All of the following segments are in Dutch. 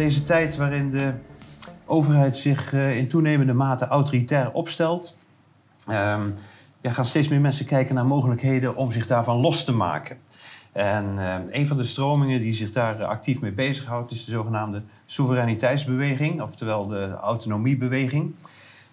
deze tijd waarin de overheid zich uh, in toenemende mate autoritair opstelt, um, ja, gaan steeds meer mensen kijken naar mogelijkheden om zich daarvan los te maken. En uh, een van de stromingen die zich daar actief mee bezighoudt, is de zogenaamde soevereiniteitsbeweging, oftewel de autonomiebeweging.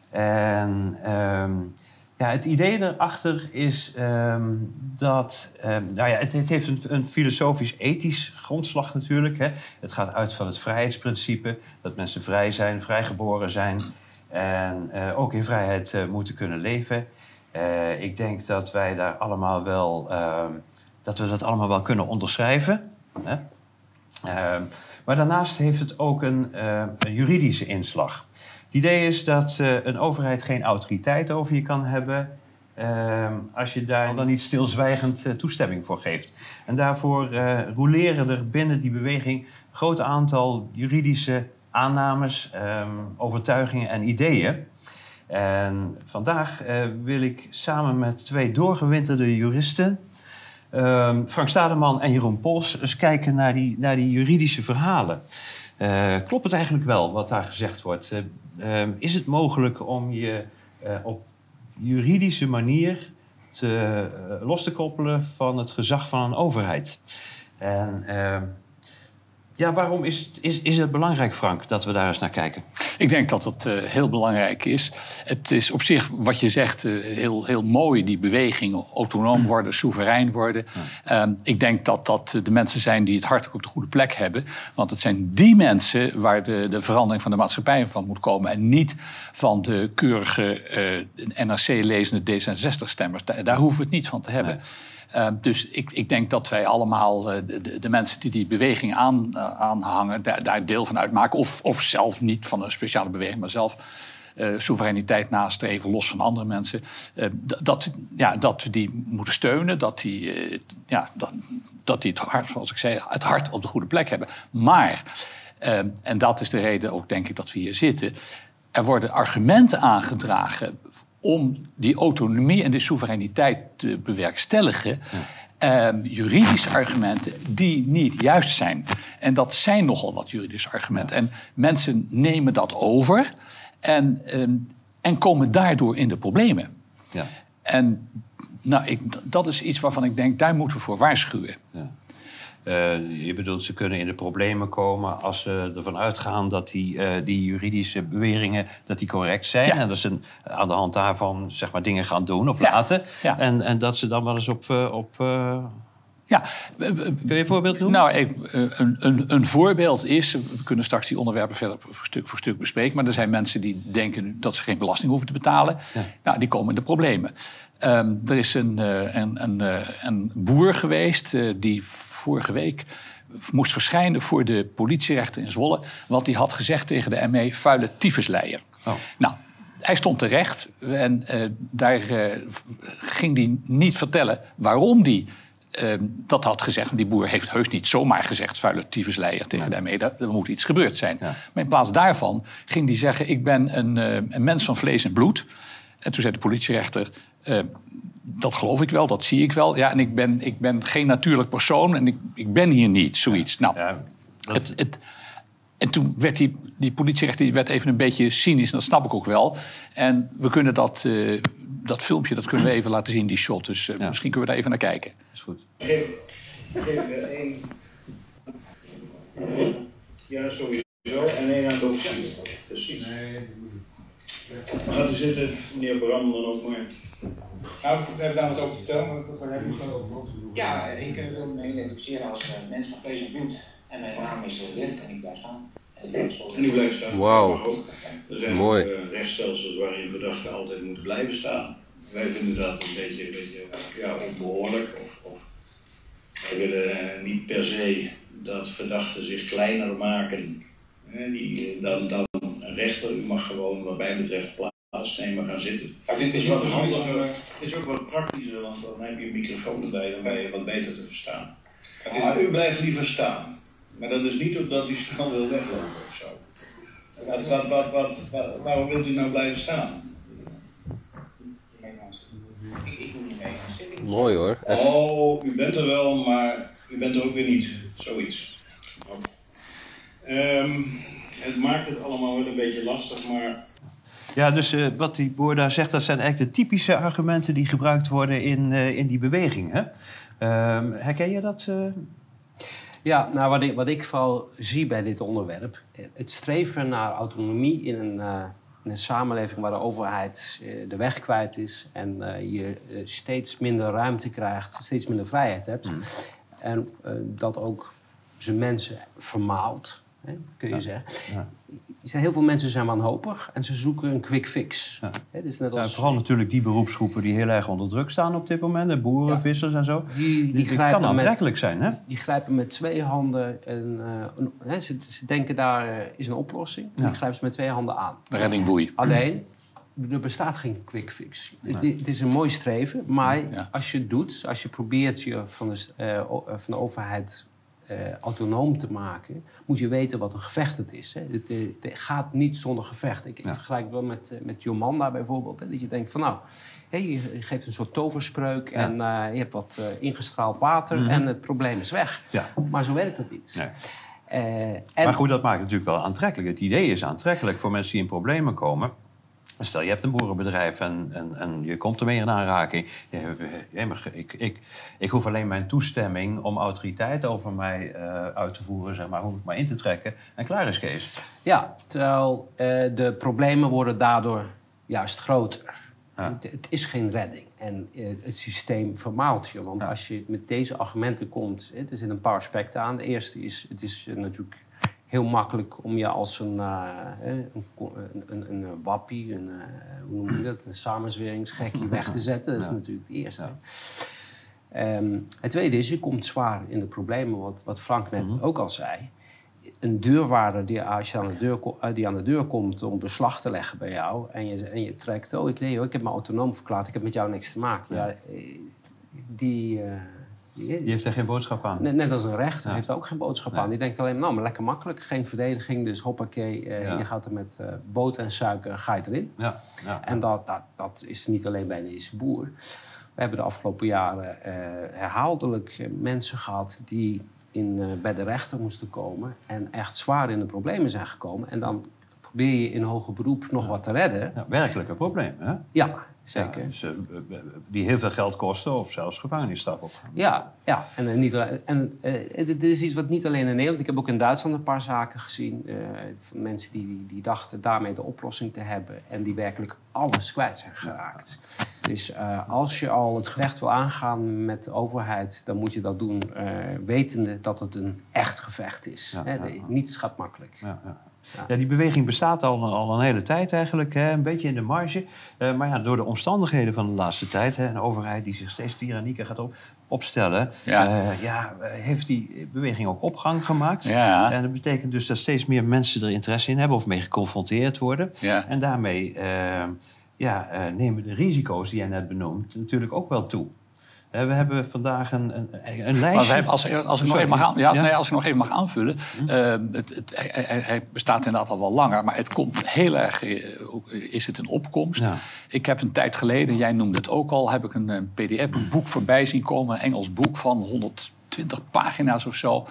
En um, ja, het idee erachter is um, dat. Um, nou ja, het, het heeft een, een filosofisch-ethisch grondslag natuurlijk. Hè. Het gaat uit van het vrijheidsprincipe: dat mensen vrij zijn, vrijgeboren zijn en uh, ook in vrijheid uh, moeten kunnen leven. Uh, ik denk dat wij daar allemaal wel. dat we dat allemaal wel kunnen onderschrijven. Hè. maar daarnaast heeft het ook een, een juridische inslag. Het idee is dat uh, een overheid geen autoriteit over je kan hebben uh, als je daar dan niet stilzwijgend uh, toestemming voor geeft. En daarvoor uh, roleren er binnen die beweging een groot aantal juridische aannames, um, overtuigingen en ideeën. En vandaag wil ik samen met twee doorgewinterde juristen, um, Frank Stademan en Jeroen Pols, eens kijken naar die, naar die juridische verhalen. Klopt het eigenlijk wel wat daar gezegd wordt? uh, is het mogelijk om je uh, op juridische manier te, los te koppelen van het gezag van een overheid. En ehm, ja, waarom is is, is het belangrijk, Frank, dat we daar eens naar kijken? Ik denk dat het uh, heel belangrijk is. Het is op zich, wat je zegt, uh, heel, heel mooi, die bewegingen. Autonoom worden, soeverein worden. Ja. Uh, ik denk dat dat de mensen zijn die het hart op de goede plek hebben. Want het zijn die mensen waar de, de verandering van de maatschappij van moet komen. En niet van de keurige uh, NRC-lezende D66-stemmers. Daar, daar, hoeven we het niet van te hebben. Nee. Uh, dus ik, ik, denk dat wij allemaal, uh, de, de, mensen die die beweging aan, uh, aanhangen, daar, daar, deel van uitmaken. Of, of zelf niet van een speciale beweging, maar zelf soevereiniteit nastreven, los van andere mensen. dat, ja, dat we die moeten steunen, dat die, ja, dat, dat die het hart, zoals ik zei, het hart op de goede plek hebben. Maar, ehm, en dat is de reden ook, denk ik, dat we hier zitten. Er worden argumenten aangedragen om die autonomie en de soevereiniteit te bewerkstelligen. Um, juridische argumenten die niet juist zijn. En dat zijn nogal wat juridische argumenten. En mensen nemen dat over en, um, en komen daardoor in de problemen. Ja. En nou, ik, dat is iets waarvan ik denk, daar moeten we voor waarschuwen. Ja. Uh, je bedoelt, ze kunnen in de problemen komen als ze ervan uitgaan dat die, uh, die juridische beweringen dat die correct zijn. Ja. En dat ze aan de hand daarvan zeg maar, dingen gaan doen of ja. laten. Ja. En, en dat ze dan wel eens op. Uh, op ja. Kun je een voorbeeld noemen? Nou, ik, een, een, een, voorbeeld is, we kunnen straks die onderwerpen verder voor stuk voor stuk bespreken, maar er zijn mensen die denken dat ze geen belasting hoeven te betalen. Ja. Nou, die komen in de problemen. Um, er is een, een, een, een boer geweest die vorige week moest verschijnen voor de politierechter in Zwolle. Want die had gezegd tegen de ME: vuile tyfusleier. Oh. Nou, hij stond terecht en uh, daar uh, ging hij niet vertellen waarom hij uh, dat had gezegd. Die boer heeft heus niet zomaar gezegd: vuile tyfusleier tegen nee. de ME. Er moet iets gebeurd zijn. Ja. Maar in plaats daarvan ging hij zeggen: ik ben een, een mens van vlees en bloed. En toen zei de politierechter: dat geloof ik wel, dat zie ik wel. Ja, en ik ben, ik ben geen natuurlijk persoon en ik, ik ben hier niet, zoiets. Nou, ja, het, het, en toen werd die, die politierechter die werd even een beetje cynisch, en dat snap ik ook wel. En we kunnen dat, uh, dat filmpje, dat kunnen we even laten zien, die shot. Dus uh, ja. misschien kunnen we daar even naar kijken. Is goed. Ja, sowieso. En één aan het Precies. Nee. Gaat u zitten, meneer Bram, dan ook maar. Nou, we hebben daar wat over te vertellen, Ja, ik wil me identificeren als uh, mens van vlees en bloed. En mijn naam is uh, Dirk en ik blijf staan. En u blijft staan. Wauw. Er zijn Mooi. Ook, uh, rechtsstelsels waarin verdachten altijd moeten blijven staan. Wij vinden dat een beetje, een beetje ja, onbehoorlijk. Of, of wij willen niet per se dat verdachten zich kleiner maken die, dan, dan een rechter. U mag gewoon, wat mij betreft, plaatsnemen gaan zitten. Ja, dit is wat handiger. Het is ook wat praktischer, want dan heb je een microfoon erbij, dan ben je wat beter te verstaan. Maar u blijft liever staan. Maar dat is niet omdat u snel wil weglopen of zo. Wat, wat, wat, wat, wat, waarom wilt u nou blijven staan? Ik, ik doe niet mee. Mooi hoor. Echt. Oh, u bent er wel, maar u bent er ook weer niet. Zoiets. Ehm, het maakt het allemaal wel een beetje lastig, maar Ja, dus eh, wat die boer daar zegt, dat zijn eigenlijk de typische argumenten die gebruikt worden in, eh, in die beweging. Hè? Ehm, herken je dat? eh? Ja, nou, wat, ik, wat ik vooral zie bij dit onderwerp, het streven naar autonomie in een, in een samenleving waar de overheid de weg kwijt is en je steeds minder ruimte krijgt, steeds minder vrijheid hebt. En eh, dat ook zijn mensen vermaalt, hè, kun je zeggen. ja. Er zijn heel veel mensen zijn wanhopig en ze zoeken een quick fix. Ja. Dus net Ja, als, vooral natuurlijk die beroepsgroepen die heel erg onder druk staan op dit moment. De boeren, Ja. vissers en zo. die, die, Die, die grijpen kan met- aantrekkelijk zijn, hè? Die grijpen met twee handen. En, eh, een- ze, ze denken daar eh, is een oplossing. Ja. Die grijpen ze met twee handen aan. De reddingboei. Alleen, er bestaat geen quick fix. Het, het is een mooi streven, maar Ja. als je het doet, als je probeert je van de, eh, van de overheid eh, autonoom te maken, moet je weten wat een gevecht het is. Hè. Het, eh, het gaat niet zonder gevecht. Ik, vergelijk het wel met, eh, met Jomanda bijvoorbeeld. Hè, dat je denkt van nou, hè, je geeft een soort toverspreuk en je hebt wat ingestraald water en het probleem is weg. Ja. Maar zo werkt het niet. Nee. En, Maar goed, dat maakt het natuurlijk wel aantrekkelijk. Het idee is aantrekkelijk voor mensen die in problemen komen. Stel, je hebt een boerenbedrijf en, en, en je komt ermee in aanraking. Je- maar ik, ik, ik hoef alleen mijn toestemming om autoriteit over mij eh, uit te voeren, zeg maar, hoef ik maar in te trekken. En klaar is Kees. Ja, terwijl eh, de problemen worden daardoor juist groter. Ja. Het, het is geen redding. En eh, het systeem vermaalt je. Want als je met deze argumenten komt... eh, Er zitten een paar aspecten aan. De eerste is, het is eh, natuurlijk heel makkelijk om je als een, eh, een, een, een, eh, wappie, een, eh, hoe noem je dat, een samenzweringsgekkie weg te zetten. Dat is Ja. natuurlijk het eerste. Ja. Ehm, het tweede is, je komt zwaar in de problemen, wat, wat Frank net Mhm. ook al zei. Een deurwaarder die, als je aan de deur, die aan de deur komt om beslag te leggen bij jou... en je, en je trekt, oh ik, nee, hoor, ik heb me autonoom verklaard, ik heb met jou niks te maken. Ja, die, die, Die heeft er geen boodschap aan. net, net als een rechter Ja. heeft ook geen boodschap Nee. aan. Die denkt alleen, nou, maar lekker makkelijk, geen verdediging, dus hoppakee. eh, Ja. Je gaat er met eh boter en suiker, ga je erin. Ja, ja. En dat, dat, dat is niet alleen bij deze boer. We hebben de afgelopen jaren eh, herhaaldelijk mensen gehad die in, bij de rechter moesten komen en echt zwaar in de problemen zijn gekomen. En dan probeer je in hoger beroep nog wat te redden. Ja, werkelijk een probleem, hè? Ja, zeker. Ja, dus, eh, eh, die heel veel geld kosten of zelfs gevangenisstraf op. Ja, ja. en, eh, niet, alleen- en eh, dit is iets wat niet alleen in Nederland... Ik heb ook in Duitsland een paar zaken gezien... eh, van mensen die, die, die dachten daarmee de oplossing te hebben... en die werkelijk alles kwijt zijn geraakt. Dus eh, als je al het gevecht wil aangaan met de overheid... dan moet je dat doen eh, wetende dat het een echt gevecht is. Ja, Hè, ja, de- ja. Niets gaat makkelijk. Ja, die beweging bestaat al, al een hele tijd eigenlijk, hè, een beetje in de marge. Eh, maar ja, door de omstandigheden van de laatste tijd, hè, een overheid die zich steeds tyrannieker gaat op, opstellen, Ja. ja. ja, eh, heeft die beweging ook opgang gemaakt. Ja. En dat betekent dus dat steeds meer mensen er interesse in hebben of mee geconfronteerd worden. Ja. En daarmee eh, ja, eh, nemen de risico's die jij net benoemt natuurlijk ook wel toe. Eh, we hebben vandaag een, een, een lijstje. Hebben, als, als, ik nog even mag, aan, ja, Ja? Nee, als ik nog even mag aanvullen. eh, het, het, hij, bestaat inderdaad al wel langer, maar het komt heel erg. eh, eh, Is het een opkomst? Ja. Ik heb een tijd geleden, jij noemde het ook al, heb ik een, een PDF-boek voorbij zien komen. Een Engels boek van 120 pagina's of zo.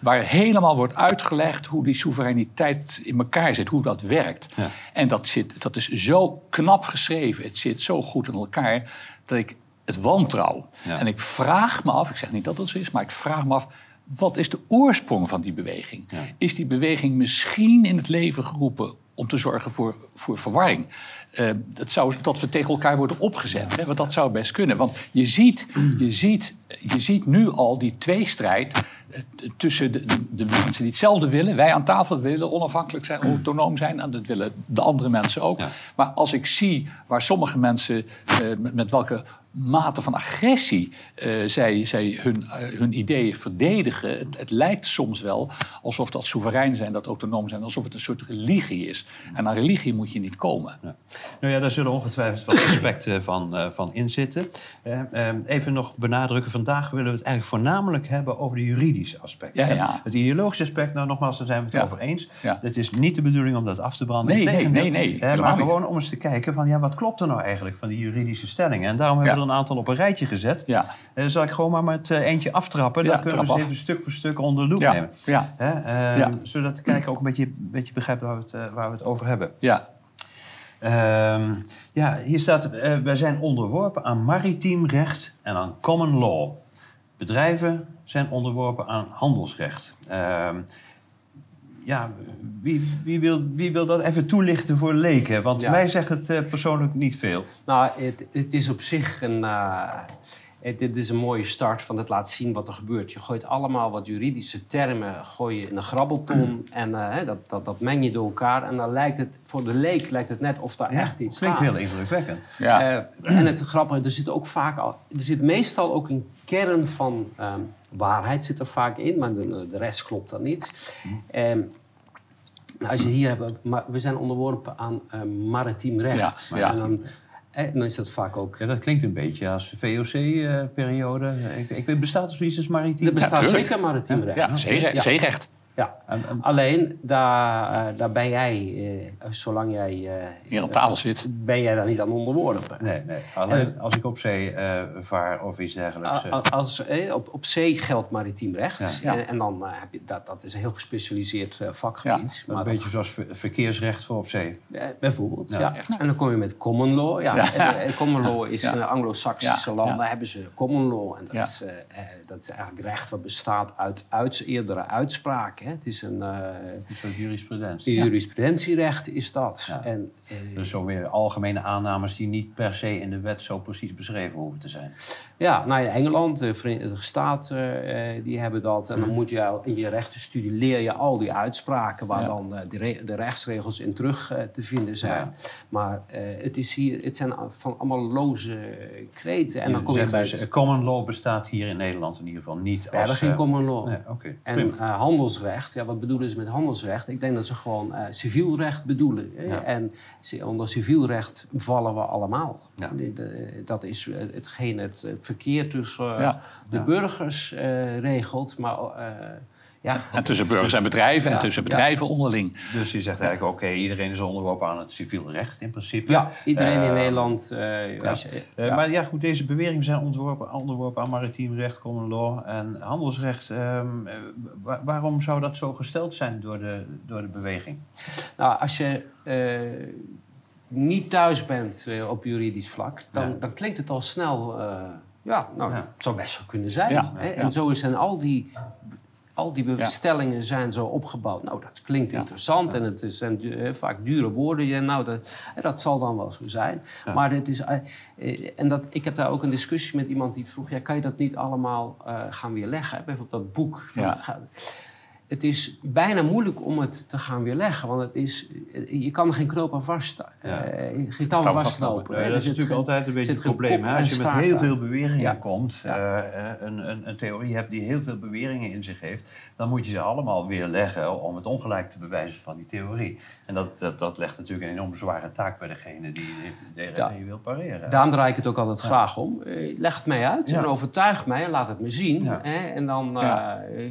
Waar helemaal wordt uitgelegd hoe die soevereiniteit in elkaar zit, hoe dat werkt. Ja. En dat, zit, dat is zo knap geschreven, het zit zo goed in elkaar, dat ik het wantrouw. Ja. En ik vraag me af, ik zeg niet dat het zo is, maar ik vraag me af, wat is de oorsprong van die beweging? Ja. Is die beweging misschien in het leven geroepen om te zorgen voor, voor verwarring? Eh, dat, zou, dat we tegen elkaar worden opgezet. Hè? Want dat zou best kunnen. Want je ziet, je ziet, je ziet nu al die tweestrijd eh, tussen de, de, de mensen die hetzelfde willen. Wij aan tafel willen onafhankelijk zijn, autonoom zijn. En dat willen de andere mensen ook. Ja. Maar als ik zie waar sommige mensen, eh, met, met welke mate van agressie eh, zij, zij hun, eh, hun ideeën verdedigen. Het, het lijkt soms wel alsof dat soeverein zijn, dat autonoom zijn, alsof het een soort religie is. En aan religie moet je niet komen. Ja. Nou ja, daar zullen ongetwijfeld wat aspecten van, eh, van in zitten. Eh, eh, even nog benadrukken, vandaag willen we het eigenlijk voornamelijk hebben over de juridische aspecten. Ja, ja. Het ideologische aspect, nou nogmaals, daar zijn we het over eens. Het is niet de bedoeling om dat af te branden. Nee, nee, nee, maar gewoon om eens te kijken van, ja, wat klopt er nou eigenlijk van die juridische stellingen? En daarom hebben we er een aantal op een rijtje gezet. Ja. Eh, zal ik gewoon maar met eh, eentje aftrappen? Ja, Dan kunnen we ze even stuk voor stuk onder de loep Ja. nemen. Ja. Hè? Ehm, Ja. Zodat de kijker ook een beetje, een beetje begrijpt waar we, het, eh, waar we het over hebben. Ja. Ehm, ja, hier staat, wij zijn onderworpen aan maritiem recht en aan common law. Bedrijven zijn onderworpen aan handelsrecht. Ja, wie, wie, wil, wie wil dat even toelichten voor leken? Want Ja. mij zegt het eh, persoonlijk niet veel. Nou, het, het is op zich een. eh, het, dit is een mooie start, want het laat zien wat er gebeurt. Je gooit allemaal wat juridische termen gooi je in een grabbelton en eh, hè, dat, dat, dat meng je door elkaar. En dan lijkt het, voor de leek lijkt het net of daar echt iets Klinkt heel indrukwekkend. Ja. Eh, en het grappige, er zit ook vaak al, er zit meestal ook een kern van ehm, waarheid zit er vaak in, maar de, de rest klopt dan niet. Ehm, nou, als je hier hebt, we zijn onderworpen aan eh, maritiem recht. Ja, ja. En dan, eh, dan is dat vaak ook. Ja, dat klinkt een beetje als VOC-periode. ik, ik weet, bestaat er zoiets als maritiem? Er bestaat tuurlijk. zeker maritiem recht. Ja, zeerecht. Ja. zeerecht. Ja. En- en- Alleen, daar, eh, daar ben jij, eh, zolang jij... eh, Hier aan tafel zit. Ben jij daar niet aan onderworpen. Nee, nee. Alleen als ik op zee eh, vaar of iets dergelijks. eh, A- Als, op, op zee geldt maritiem recht. Ja. En, en dan heb je dat, dat is een heel gespecialiseerd vakgebied. een maar dat- beetje zoals ver- verkeersrecht voor op zee. bijvoorbeeld. Ja. Ja. En dan kom je met common law. Ja. Ja. En, common law is Ja. in de Anglo-Saxische Ja. landen Ja. hebben ze common law. En dat, Ja. is, dat is eigenlijk recht wat bestaat uit, uit eerdere uitspraken. Hè. Het is een eh, Een soort jurisprudentie. jurisprudentierecht is dat. En, eh, Dus zo weer algemene aannames die niet per se in de wet zo precies beschreven hoeven te zijn. Ja, nou in Engeland, de Verenigde Staten, eh, die hebben dat. En dan moet je in je rechtenstudie leer je al die uitspraken waar Ja. dan eh, de, de rechtsregels in terug eh, te vinden zijn. Ja. Maar eh, het, is hier, het zijn van allemaal loze kreten. En dan kom je bij dus, het- eh, common law bestaat hier in Nederland in ieder geval niet we hebben als... geen eh, common law. Nee, oké. En eh, handelsrecht, ja, wat bedoelen ze met handelsrecht? Ik denk dat ze gewoon eh, civiel recht bedoelen. Ja. En onder civiel recht vallen we allemaal. Ja. Dat is eh, hetgeen het eh, verkeer tussen eh, Ja. de burgers regelt. Maar ja, En tussen burgers en bedrijven en tussen bedrijven onderling. Dus je zegt eigenlijk, oké, iedereen is onderworpen aan het civiel recht in principe. ja, iedereen in Eh, Nederland. eh, Eh, ja. Maar ja, goed, deze beweringen zijn onderworpen, onderworpen aan maritiem recht, common law en handelsrecht. Ehm, eh, wa- waarom zou dat zo gesteld zijn door de, door de beweging? Nou, als je eh, niet thuis bent op juridisch vlak, dan, Ja. dan klinkt het al snel. eh, ja, nou, Ja. het zou best zo kunnen zijn. Ja, hè? ja. En zo zijn al die, al die bestellingen zijn zo opgebouwd. Nou, dat klinkt Ja. interessant en het zijn eh, vaak dure woorden. Ja, nou, dat, eh, dat zal dan wel zo zijn. Maar het is, eh, en dat, ik heb daar ook een discussie met iemand die vroeg: ja, kan je dat niet allemaal gaan weerleggen? Bijvoorbeeld dat boek. Van, het is bijna moeilijk om het te gaan weerleggen. Want het is, je kan er geen knoop aan vast, Ja. eh, geen touw vastlopen. hè. dat is natuurlijk altijd een beetje het probleem. Hè? Als je met heel aan. veel beweringen Ja. komt, Ja. eh, een, een, een theorie hebt die heel veel beweringen in zich heeft, dan moet je ze allemaal weerleggen om het ongelijk te bewijzen van die theorie. En dat, dat, dat legt natuurlijk een enorm zware taak bij degene die, die, wil pareren. Daarom draai ik het ook altijd graag om. Eh, leg het mij uit en overtuig mij en laat het me zien. Hè? En dan.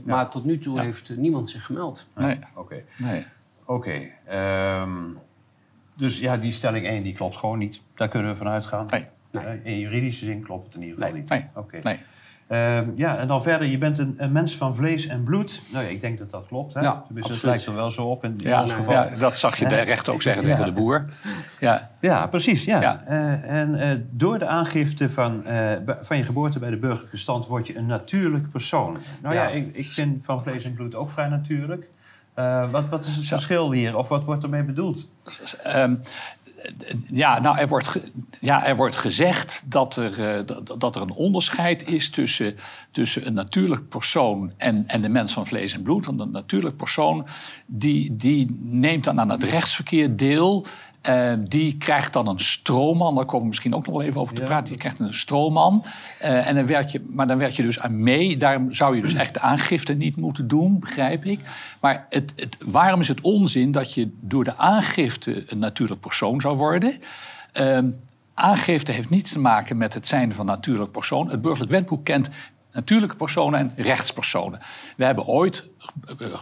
Maar tot nu toe heeft niemand zich gemeld. Nee. Oké. nee. Oké. ehm, dus ja, die stelling 1 die klopt gewoon niet. Daar kunnen we van uitgaan. Nee. Nee. In juridische zin klopt het in ieder geval Nee. niet. Nee. Oké. Nee. Ehm, ja, en dan verder, je bent een, een mens van vlees en bloed. Nou ja, ik denk dat dat klopt. Hè? Ja, Tenminste, het lijkt er wel zo op in, in Ja, ons geval. ja, dat zag je de rechter ook zeggen tegen de boer. Ja, Ja, precies. Ja. Eh, en eh, door de aangifte van, eh, van je geboorte bij de burgerlijke stand word je een natuurlijk persoon. Nou ja, ik, ik vind van vlees en bloed ook vrij natuurlijk. Eh, wat, wat is het verschil hier? Of wat wordt ermee bedoeld? Ehm, ja, nou, er wordt, ja, er wordt gezegd dat er, eh, dat er een onderscheid is tussen, tussen een natuurlijk persoon en, en de mens van vlees en bloed. Want een natuurlijk persoon die, die neemt dan aan het rechtsverkeer deel. Eh, die krijgt dan een stroomman, daar komen we misschien ook nog wel even over te Ja. praten. Die krijgt een stroomman. Eh, en dan werk je, maar dan werk je dus aan mee. Daarom zou je dus echt de aangifte niet moeten doen, begrijp ik. Maar het, het, waarom is het onzin dat je door de aangifte een natuurlijk persoon zou worden? Ehm, aangifte heeft niets te maken met het zijn van natuurlijk persoon. Het burgerlijk wetboek kent natuurlijke personen en rechtspersonen. We hebben ooit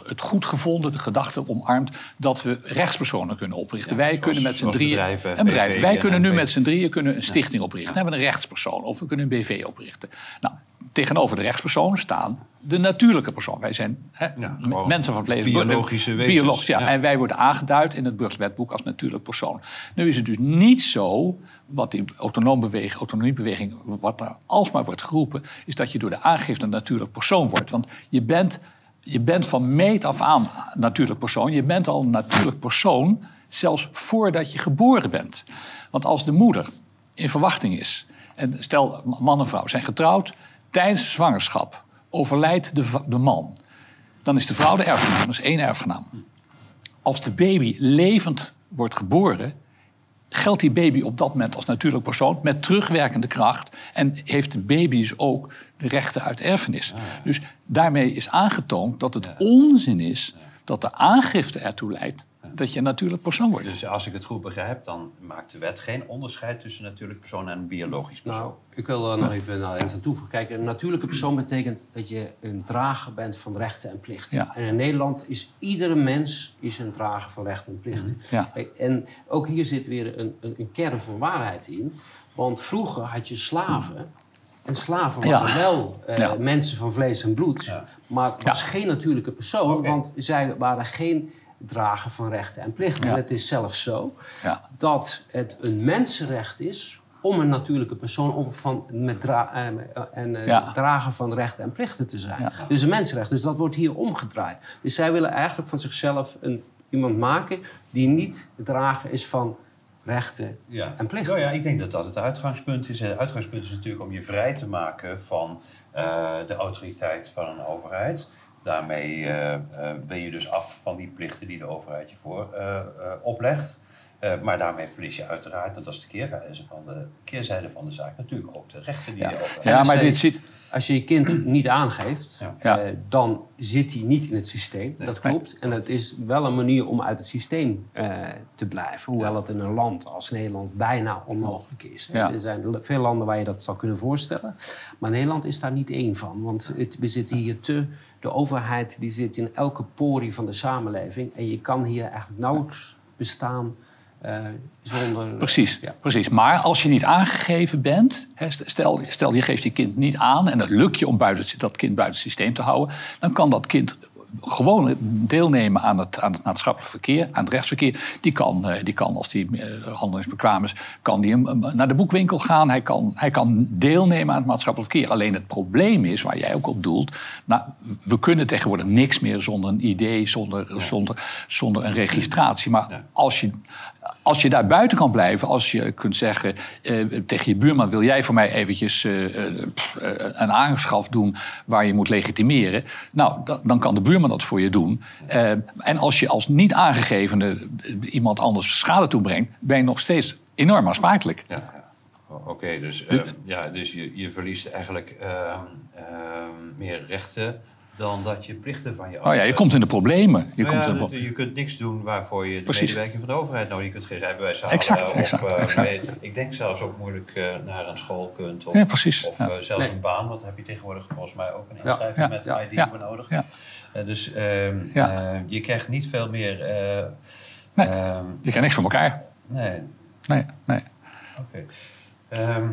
het goed gevonden, de gedachte omarmd, dat we rechtspersonen kunnen oprichten. wij kunnen met z'n drieën. bedrijven, een bedrijf. BV Wij en kunnen nu met z'n drieën kunnen een stichting oprichten. Dan hebben we een rechtspersoon of we kunnen een BV oprichten. Nou, tegenover de rechtspersonen staan de natuurlijke persoon. Wij zijn hè, Ja, mensen van vlees biologische wezens. Biologisch, ja. Ja. En wij worden aangeduid in het burgerwetboek als natuurlijk persoon. Nu is het dus niet zo, wat die autonoom beweging, autonomiebeweging, wat daar alsmaar wordt geroepen, is dat je door de aangifte een natuurlijk persoon wordt. Want je bent, je bent van meet af aan natuurlijk persoon. Je bent al een natuurlijk persoon, zelfs voordat je geboren bent. Want als de moeder in verwachting is, en stel man en vrouw zijn getrouwd, tijdens de zwangerschap overlijdt de, de man. Dan is de vrouw de erfgenaam, dat is één erfgenaam. Als de baby levend wordt geboren, geldt die baby op dat moment als natuurlijk persoon met terugwerkende kracht. En heeft de baby dus ook de rechten uit erfenis. Dus daarmee is aangetoond dat het onzin is dat de aangifte ertoe leidt dat je een natuurlijk persoon wordt. Dus als ik het goed begrijp, dan maakt de wet geen onderscheid tussen een natuurlijk persoon en een biologisch persoon. Nou, ik wil er nog even nou, eens aan toevoegen. Kijk, een natuurlijke persoon betekent dat je een drager bent van rechten en plichten. Ja. En in Nederland is iedere mens is een drager van rechten en plichten. Ja. Kijk, en ook hier zit weer een, een, een kern van waarheid in. Want vroeger had je slaven. En slaven Ja. waren wel eh, Ja. mensen van vlees en bloed. Maar het was Ja. geen natuurlijke persoon. Want zij waren geen drager van rechten en plichten. Ja. En het is zelfs zo Ja. dat het een mensenrecht is om een natuurlijke persoon om van, met dra eh, en, eh, Ja. drager van rechten en plichten te zijn. Ja. Dus een mensenrecht. Dus dat wordt hier omgedraaid. Dus zij willen eigenlijk van zichzelf een, iemand maken die niet drager is van rechten Ja. en plichten. Nou ja, ik denk dat dat het uitgangspunt is. Het uitgangspunt is natuurlijk om je vrij te maken van eh, de autoriteit van een overheid. Daarmee eh, eh, ben je dus af van die plichten die de overheid je voor eh, eh, oplegt. Eh, maar daarmee verlies je uiteraard, want dat is de keerzijde van de, keerzijde van de zaak, natuurlijk ook de rechten die Ja. de overheid Ja, maar dit zit. Als je je kind niet aangeeft, Ja. Eh, dan zit hij niet in het systeem. Dat klopt. En het is wel een manier om uit het systeem eh, te blijven. Hoewel het in een land als Nederland bijna onmogelijk is. Er zijn veel landen waar je dat zou kunnen voorstellen. Maar Nederland is daar niet één van. Want het, we zitten hier te... De overheid die zit in elke porie van de samenleving. En je kan hier eigenlijk nauwelijks bestaan eh, zonder... Precies, Ja. precies. Maar als je niet aangegeven bent, stel, stel je geeft je kind niet aan en het lukt je om buiten, dat kind buiten het systeem te houden, dan kan dat kind gewoon deelnemen aan het, aan het maatschappelijk verkeer, aan het rechtsverkeer. Die kan, eh, die kan als die eh, handelingsbekwaam is, kan die eh, naar de boekwinkel gaan. Hij kan, hij kan deelnemen aan het maatschappelijk verkeer. Alleen het probleem is, waar jij ook op doelt, nou, we kunnen tegenwoordig niks meer zonder een idee, zonder, zonder, zonder een registratie. Maar als je, als je daar buiten kan blijven, als je kunt zeggen eh, tegen je buurman: wil jij voor mij eventjes eh, eh, pff, eh, een aanschaf doen waar je moet legitimeren? Nou, da- dan kan de buurman dat voor je doen. Eh, en als je als niet aangegevene iemand anders schade toebrengt, ben je nog steeds enorm aansprakelijk. Ja, Oké, dus, eh, ja, dus je, je verliest eigenlijk ehm, ehm, meer rechten dan dat je plichten van je Oh ja, je komt in de problemen. Je Nou komt ja, in de je, kunt niks doen waarvoor je de Precies. medewerking van de overheid nodig. Je kunt geen rijbewijs halen. Exact, of, exact, eh, exact. weet- ik denk zelfs ook moeilijk eh, naar een school kunt. Of, Ja, precies, Of ja. eh, zelfs Nee. een baan, want daar heb je tegenwoordig volgens mij ook een inschrijving ja, met ja, ID ja. voor nodig. Ja. Eh, dus ehm, Ja. eh, je krijgt niet veel meer. eh, Nee. ehm, Je krijgt niks van elkaar. nee, Nee, nee. Oké. Ehm,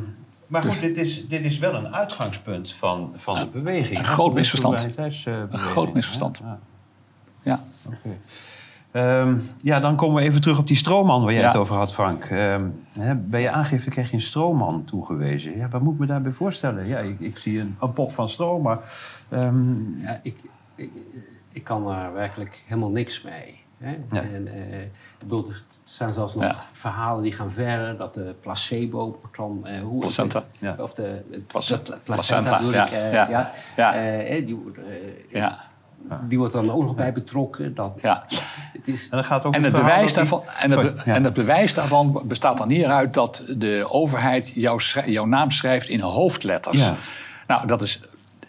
maar goed, dit, is, dit is wel een uitgangspunt van, van de beweging. een groot misverstand. soevereiniteitsbeweging, Een groot misverstand. Ja, Ja. oké. Ehm, ja, dan komen we even terug op die stroomman waar jij Ja. het over had, Frank. Ehm, hè, bij je aangifte krijg je een stroomman toegewezen. Ja, wat moet ik me daarbij voorstellen? Ja, ik, ik zie een, een pop van stroom, maar... ehm, Ja, ik, ik, ik kan er werkelijk helemaal niks mee. Hè? En, eh, ik bedoel, er zijn zelfs nog Ja. verhalen die gaan verder. Dat de placebo dan... eh, hoe Placenta. Ja. Of de, de Placenta. de placenta, bedoel Ja, ik. eh, ja, ja. ja. Eh, die, wordt, Ja. die wordt dan ook nog bij betrokken. Dat, ja. Het is, en dan gaat ook En het, bewijs die- daarvan, en, het, be- Sorry, ja. en het bewijs daarvan bestaat dan hieruit dat de overheid jouw, naam schrijft in hoofdletters. Ja. Nou, dat is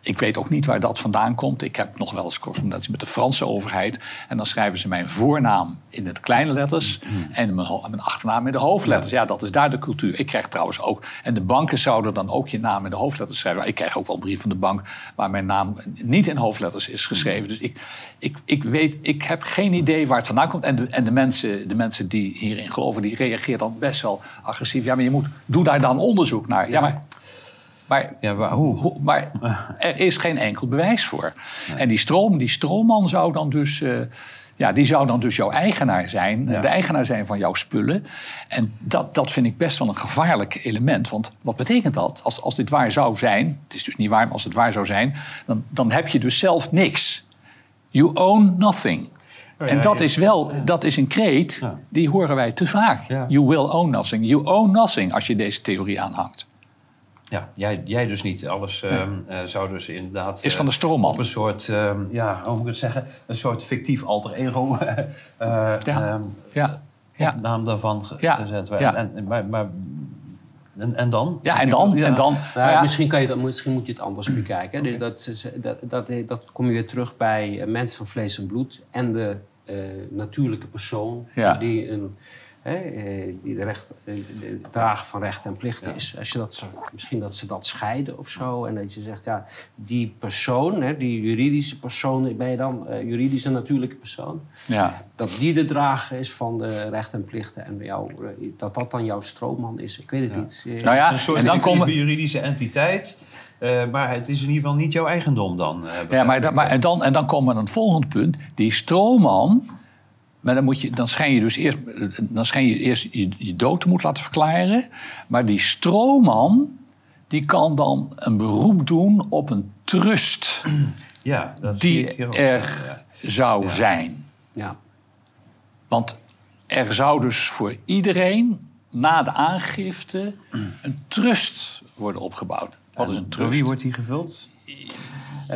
ik weet ook niet waar dat vandaan komt. Ik heb nog wel eens correspondentie met de Franse overheid. En dan schrijven ze mijn voornaam in de kleine letters en mijn, mijn achternaam in de hoofdletters. Ja, dat is daar de cultuur. Ik krijg trouwens ook. En de banken zouden dan ook je naam in de hoofdletters schrijven. Ik krijg ook wel een brief van de bank waar mijn naam niet in hoofdletters is geschreven. Dus ik, ik, ik weet, ik heb geen idee waar het vandaan komt. En de, en de, mensen, de mensen die hierin geloven, die reageert dan best wel agressief. Ja, maar je moet, doe daar dan onderzoek naar. Ja, maar. Maar, Ja, maar hoe? hoe- maar er is geen enkel bewijs voor. En die, stroom, die stroomman zou dan dus. eh, ja, die zou dan dus jouw eigenaar zijn, Ja. de eigenaar zijn van jouw spullen. En dat, dat vind ik best wel een gevaarlijk element. Want wat betekent dat? Als, als dit waar zou zijn, het is dus niet waar, maar als het waar zou zijn, dan, dan heb je dus zelf niks. You own nothing. En dat is wel, dat is een kreet, die horen wij te vaak. You will own nothing. You own nothing als je deze theorie aanhangt. Ja, jij, jij dus niet. Alles ehm, eh, zou dus inderdaad... Is eh, van de stroomman. Op een soort, ehm, ja, hoe moet ik het zeggen? Een soort fictief alter ego. eh Ja. ehm, Ja, ja. naam daarvan Ja. gezet. Ja. En, en, maar, maar, en, en dan? ja en dan? Ja. En dan Nou, ja, misschien, kan je dat, misschien moet je het anders bekijken. Dus dat, dat, dat, dat kom je weer terug bij eh, mensen van vlees en bloed en de eh, natuurlijke persoon Ja. die, een, hè, eh, die de, recht, eh, de drager van rechten en plichten is. Als je dat, zo- misschien dat ze dat scheiden of zo. En dat je zegt, ja, die persoon, hè, die juridische persoon, ben je dan eh, juridische natuurlijke persoon? ja. Dat die de drager is van de rechten en plichten en jou, dat dat dan jouw stroomman is. Ik weet het niet. Nou ja, Een soort en dan komen. juridische entiteit. eh, maar het is in ieder geval niet jouw eigendom dan. eh, Ja, maar, en, dan, en dan komen we aan een volgend punt. Die stroomman. Maar dan, moet je, dan schijn je dus eerst, dan schijn je, eerst je, je dood te moeten laten verklaren. Maar die stroomman. die kan dan een beroep doen op een trust. Ja, dat die er zou zijn. ja. Want er zou dus voor iedereen na de aangifte een trust worden opgebouwd. Wat is een Door trust? wie wordt die gevuld?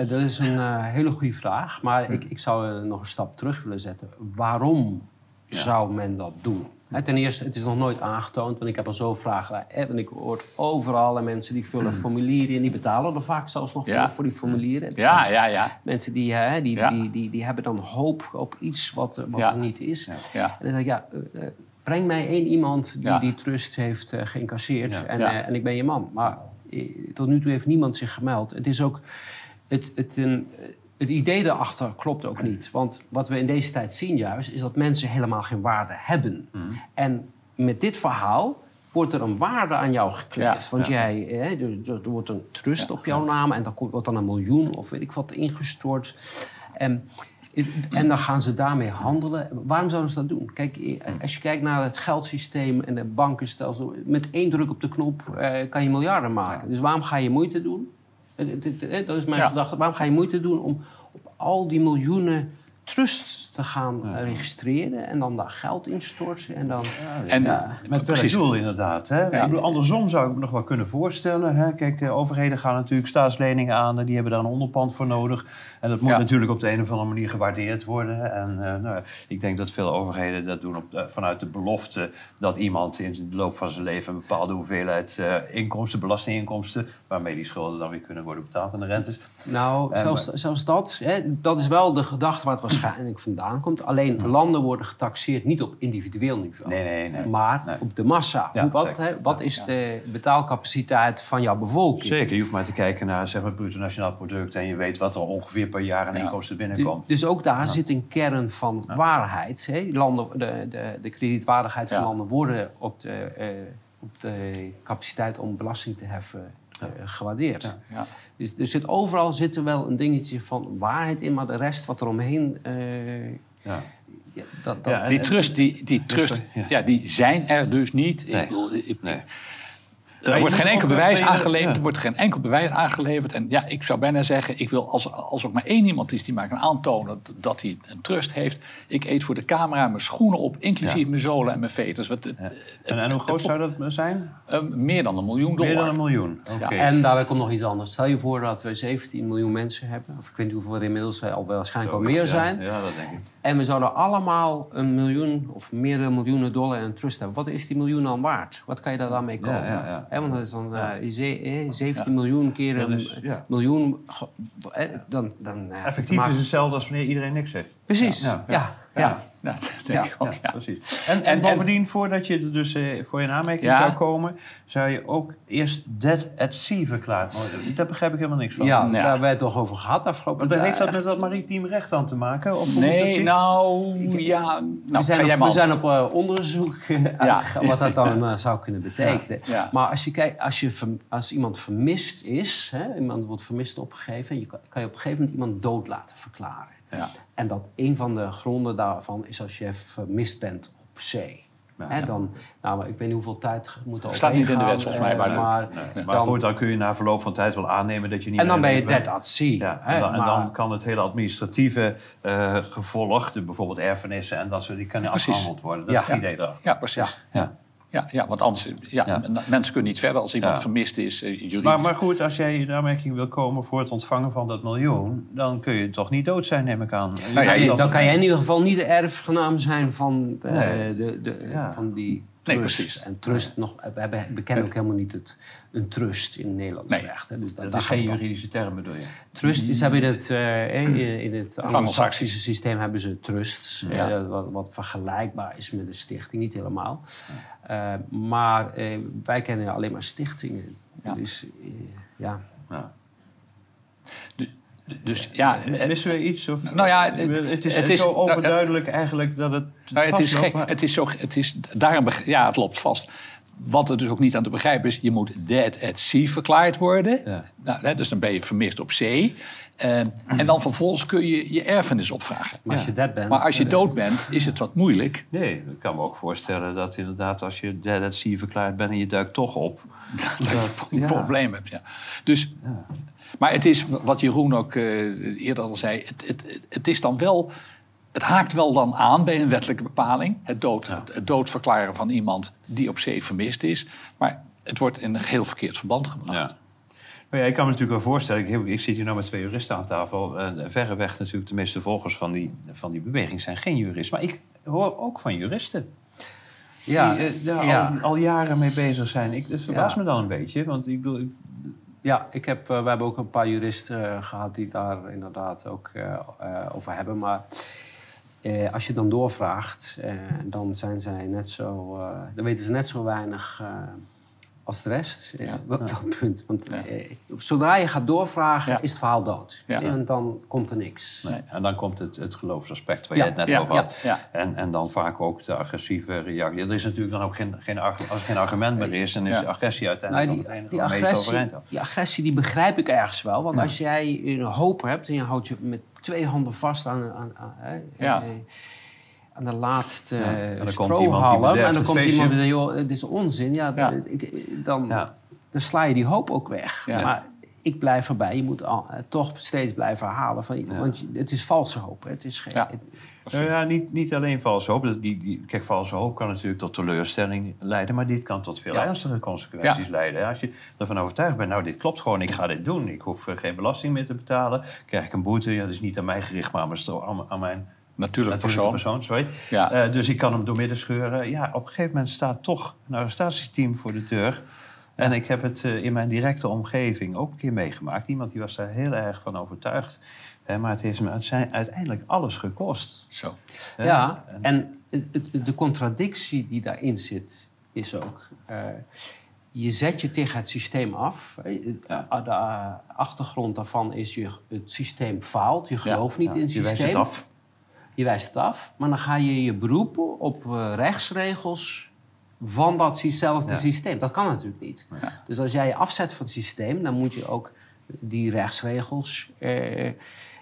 Eh, dat is een eh, hele goede vraag. Maar ik, ik zou eh, nog een stap terug willen zetten. Waarom zou men dat doen? Ten eerste, het is nog nooit aangetoond. Want ik heb al zo vragen. want ik hoor overal en mensen die vullen formulieren in. Die betalen er vaak zelfs nog Ja. voor, die formulieren. Ja, ja, ja. Mensen die, hè, die, Ja. die, die, die hebben dan hoop op iets wat, wat Ja. er niet is. ja. En dan zeg ik, ja, breng mij één iemand die die trust heeft eh, geïncasseerd. En, en ik ben je man. Maar tot nu toe heeft niemand zich gemeld. Het is ook... Het, het, het idee daarachter klopt ook niet. Want wat we in deze tijd zien juist... is dat mensen helemaal geen waarde hebben. En met dit verhaal wordt er een waarde aan jou gekleefd. Ja, Want ja. jij, hè, er, er wordt een trust op jouw naam... en dan komt- wordt dan een miljoen of weet ik wat ingestort. En, en dan gaan ze daarmee handelen. Waarom zouden ze dat doen? Kijk, eh, als je kijkt naar het geldsysteem en het bankenstelsel... met één druk op de knop eh, kan je miljarden maken. Dus waarom ga je moeite doen? Eh, Dat is mijn Ja. gedachte. Waarom ga je moeite doen om op al die miljoenen trusts te gaan eh, registreren... en dan daar geld instorten en dan... En, Ja. Met welk Precies. doel inderdaad. Hè? Ja. Ik bedoel, andersom zou ik me nog wel kunnen voorstellen. Hè? Kijk, de overheden gaan natuurlijk staatsleningen aan. Die hebben daar een onderpand voor nodig. En dat moet Ja. natuurlijk op de een of andere manier gewaardeerd worden. En eh, nou, ik denk dat veel overheden dat doen op, eh, vanuit de belofte... dat iemand in de loop van zijn leven een bepaalde hoeveelheid eh, inkomsten, belastinginkomsten... waarmee die schulden dan weer kunnen worden betaald en de rentes. Nou, Eh, zelfs, zelfs dat, hè, dat is wel de gedachte waar het waarschijnlijk vandaan komt. Alleen landen worden getaxeerd niet op individueel niveau. Nee, nee, nee. Maar Nee. op de massa. Ja, wat hè, wat is de betaalcapaciteit van jouw bevolking? Zeker, je hoeft maar te kijken naar zeg maar, het bruto nationaal product... en je weet wat er ongeveer per jaar aan inkomsten binnenkomt. Du- Dus ook daar zit een kern van waarheid. Hè? Landen, de, de, de kredietwaardigheid van landen worden op de, eh, op de capaciteit om belasting te heffen gewaardeerd. Ja. Dus er zit overal zit er wel een dingetje van waarheid in, maar de rest wat er omheen. eh, Ja. ja, dat, dat, en- Die trust, die, die trust Ja. ja. die zijn er dus niet. Nee. Ik bedoel, ik- Nee. Er wordt geen enkel bewijs aangeleverd. Er wordt geen enkel bewijs aangeleverd. En ja, ik zou bijna zeggen, ik wil als, als ook maar één iemand is die mij kan aantonen dat, hij een trust heeft. Ik eet voor de camera mijn schoenen op, inclusief Ja. mijn zolen en mijn veters. Wat, En, en hoe groot zou dat zijn? eh, meer dan een miljoen dollar. Meer dan een miljoen. Oké. Ja, en daarbij komt nog iets anders. Stel je voor dat we 17 miljoen mensen hebben. Of ik weet niet hoeveel er inmiddels al waarschijnlijk al meer Ja, zijn. Ja, dat denk ik. En we zouden allemaal een miljoen of meerdere miljoenen dollar in trust hebben. Wat is die miljoen dan waard? Wat kan je daar dan mee kopen? ja, ja. Hè, want dat is dan eh, ze- eh, 17 miljoen keer een is- ja. miljoen. eh, dan, dan, eh, Effectief is hetzelfde als wanneer iedereen niks heeft. Precies, Ja, ja. ja. dat denk ik ook. Ja, precies. En, en, En- en- bovendien, voordat je er dus eh, voor in aanmerking zou komen, zou je ook eerst dead at sea verklaard worden. Daar begrijp ik helemaal niks van. Ja, daar hebben wij het toch over gehad afgelopen dan heeft dat met dat maritiem recht dan te maken? Of ik Nee, nou, ja. Nou, we zijn op, we zijn op eh, onderzoek eh, uitgegaan wat dat dan eh, zou kunnen betekenen. Maar als, je kijkt, als, je als iemand vermist is, hè, iemand wordt vermist opgegeven, je kan, kan je op een gegeven moment iemand dood laten verklaren. Ja. En dat een van de gronden daarvan is als je vermist bent op zee. Ja, dan, nou, ik weet niet hoeveel tijd moet er Staat niet in de wet volgens mij, maar eh, maar nee. Maar dan- goed, dan kun je na verloop van tijd wel aannemen dat je niet En dan ben je dead at sea. Ja, en, dan, en maar- dan kan het hele administratieve eh, gevolg, de, bijvoorbeeld erfenissen en dat soort, die kunnen Precies. afgehandeld worden. Dat Ja. is het idee erachter. Ja, precies. Ja. Ja. Ja, want anders, ja, mensen kunnen niet verder als iemand Ja. vermist is, eh, juridisch. Maar, maar goed, als jij in aanmerking wil komen voor het ontvangen van dat miljoen, dan kun je toch niet dood zijn, neem ik aan. Nou ja, dan kan jij in ieder geval niet de erfgenaam zijn van, de, Nee. de, de, Ja. van die Nee, precies. En trust nog, we, hebben, we kennen ook helemaal niet het, een trust in Nederlands Nee. recht. Hè. Dus Dat is geen juridische term, bedoel je? Trust is, hebben in het, eh, in, het Anglo-Saxisch. Anglo-Saxische systeem hebben ze trusts. Ja. wat, wat vergelijkbaar is met een stichting, niet helemaal. Eh, maar eh, wij kennen alleen maar stichtingen. Ja. Dus ja. Ja. Dus ja, eh, Missen we iets? Of, Nou ja, het- het is, het is- zo nou, overduidelijk eigenlijk dat het. nou, het is gek. maar- Het is zo, het is, daarom, ja, het loopt vast. Wat er dus ook niet aan te begrijpen is, je moet dead at sea verklaard worden. Ja. Nou, hè, dus dan ben je vermist op zee. Eh, en dan vervolgens kun je je erfenis opvragen. Maar als je dat bent... Maar als je eh, dood bent, is het wat moeilijk. Nee, ik kan me ook voorstellen dat inderdaad als je dead at sea verklaard bent en je duikt toch op. dat je een ja. probleem hebt. Ja. Dus, Maar het is, wat Jeroen ook eh, eerder al zei, het, het, het is dan wel... Het haakt wel dan aan bij een wettelijke bepaling. Het, dood, het doodverklaren van iemand die op zee vermist is. Maar het wordt in een heel verkeerd verband gebracht. Ja. Maar ja, ik kan me natuurlijk wel voorstellen, ik, heb- ik zit hier nou met twee juristen aan tafel. En verreweg natuurlijk de meeste volgers van die, van die beweging zijn geen juristen. Maar ik hoor ook van juristen. Ja, die eh, daar ja. al, al jaren mee bezig zijn. Ik, dat verbaast Ja. me dan een beetje. Want ik bedoel, ik- Ja, ik heb, eh, we hebben ook een paar juristen eh, gehad die daar inderdaad ook eh, over hebben. Maar als je dan doorvraagt, dan zijn zij net zo, dan weten ze net zo weinig als de rest. Ja. op dat punt. Want eh, zodra je gaat doorvragen, is het verhaal dood. Ja. En dan komt er niks. nee. En dan komt het, het geloofsaspect waar je het net Ja, over had. En, en dan vaak ook de agressieve reactie. Er is natuurlijk dan ook geen, geen, als er geen argument meer is, dan is agressie Nou, uiteindelijk die, nog het enige die, agressie, overeind die agressie die begrijp ik ergens wel. Want als jij een hoop hebt en je houdt je met twee handen vast aan, aan, aan, hè, Ja. eh, aan de laatste Ja, en dan komt iemand die en dan het komt iemand die zegt, joh, het is onzin. Ja, Ja. ik- dan, Ja. dan sla je die hoop ook weg. Ja. Maar ik blijf erbij. Je moet al, eh, toch steeds blijven herhalen. Van, Want het is valse hoop. hè. Het is geen, Ja. Nou ja, niet, niet alleen valse hoop. Dat- Die, die, kijk, valse hoop kan natuurlijk tot teleurstelling leiden, maar dit kan tot veel Ja. ernstige consequenties Ja. leiden. Als je ervan overtuigd bent, nou, dit klopt gewoon, ik ga dit doen. Ik hoef eh, geen belasting meer te betalen. Krijg ik een boete, ja, dat is niet aan mij gericht, maar aan mijn, Natuurlijk natuurlijke persoon. persoon. sorry. Ja. Eh, dus ik kan hem doormidden scheuren. Ja, op een gegeven moment staat toch een arrestatieteam voor de deur. En ik heb het eh, in mijn directe omgeving ook een keer meegemaakt. Iemand die was daar heel erg van overtuigd. Maar het heeft me uiteindelijk alles gekost. Zo. Ja, en de contradictie die daarin zit, is ook... eh, je zet je tegen het systeem af. Ja. De achtergrond daarvan is je, het systeem faalt. Je gelooft niet Ja, in het je systeem. wijst het af. Je wijst het af. Maar dan ga je je beroepen op eh, rechtsregels van datzelfde Ja. systeem. Dat kan natuurlijk niet. Ja. Dus als jij je afzet van het systeem, dan moet je ook die rechtsregels eh,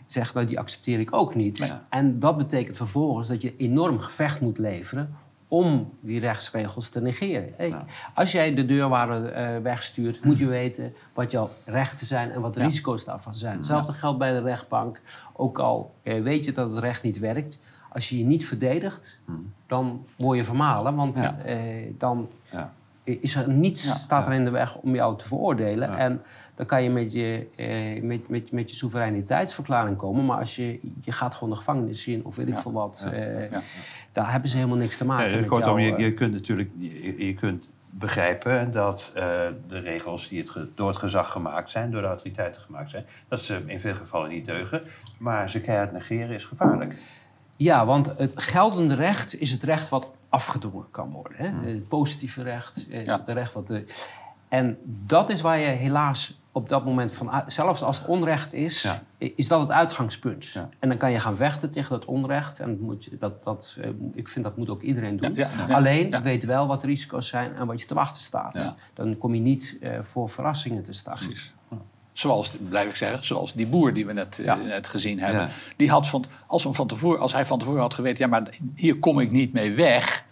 zeggen, nou die accepteer ik ook niet. En dat betekent vervolgens dat je enorm gevecht moet leveren om die rechtsregels te negeren. Ja. Als jij de deurwaarder eh, wegstuurt, moet je weten wat jouw rechten zijn en wat de Ja. risico's daarvan zijn. Hetzelfde geldt bij de rechtbank. Ook al eh, weet je dat het recht niet werkt, als je je niet verdedigt, dan word je vermalen. Want Ja. eh, dan Ja. is er niets staat er in de weg om jou te veroordelen. En dan kan je met je, met, met, met je soevereiniteitsverklaring komen. Maar als je, je gaat gewoon de gevangenis in of weet ik veel wat. Daar hebben ze helemaal niks te maken Ja, met kortom, jou. je, eh. je kunt natuurlijk je, je kunt begrijpen dat eh, de regels die het ge- door het gezag gemaakt zijn, door de autoriteiten gemaakt zijn, dat ze in veel gevallen niet deugen. Maar ze keihard negeren is gevaarlijk. Ja, want het geldende recht is het recht wat afgedwongen kan worden. Hè? Het positieve recht, eh, Ja. het recht wat... De, en dat is waar je helaas op dat moment van... uit- Zelfs als het onrecht is, Ja. is dat het uitgangspunt. Ja. En dan kan je gaan vechten tegen dat onrecht. En moet, je- dat, dat, eh, ik vind dat moet ook iedereen doen. Ja. Alleen, weet wel wat de risico's zijn en wat je te wachten staat. Dan kom je niet eh, voor verrassingen te staan. Precies. Zoals, blijf ik zeggen, zoals die boer die we net, eh, Ja. net gezien hebben. Ja. Die had van, als, hem van tevoren, als hij van tevoren had geweten... ja, maar hier kom ik niet mee weg...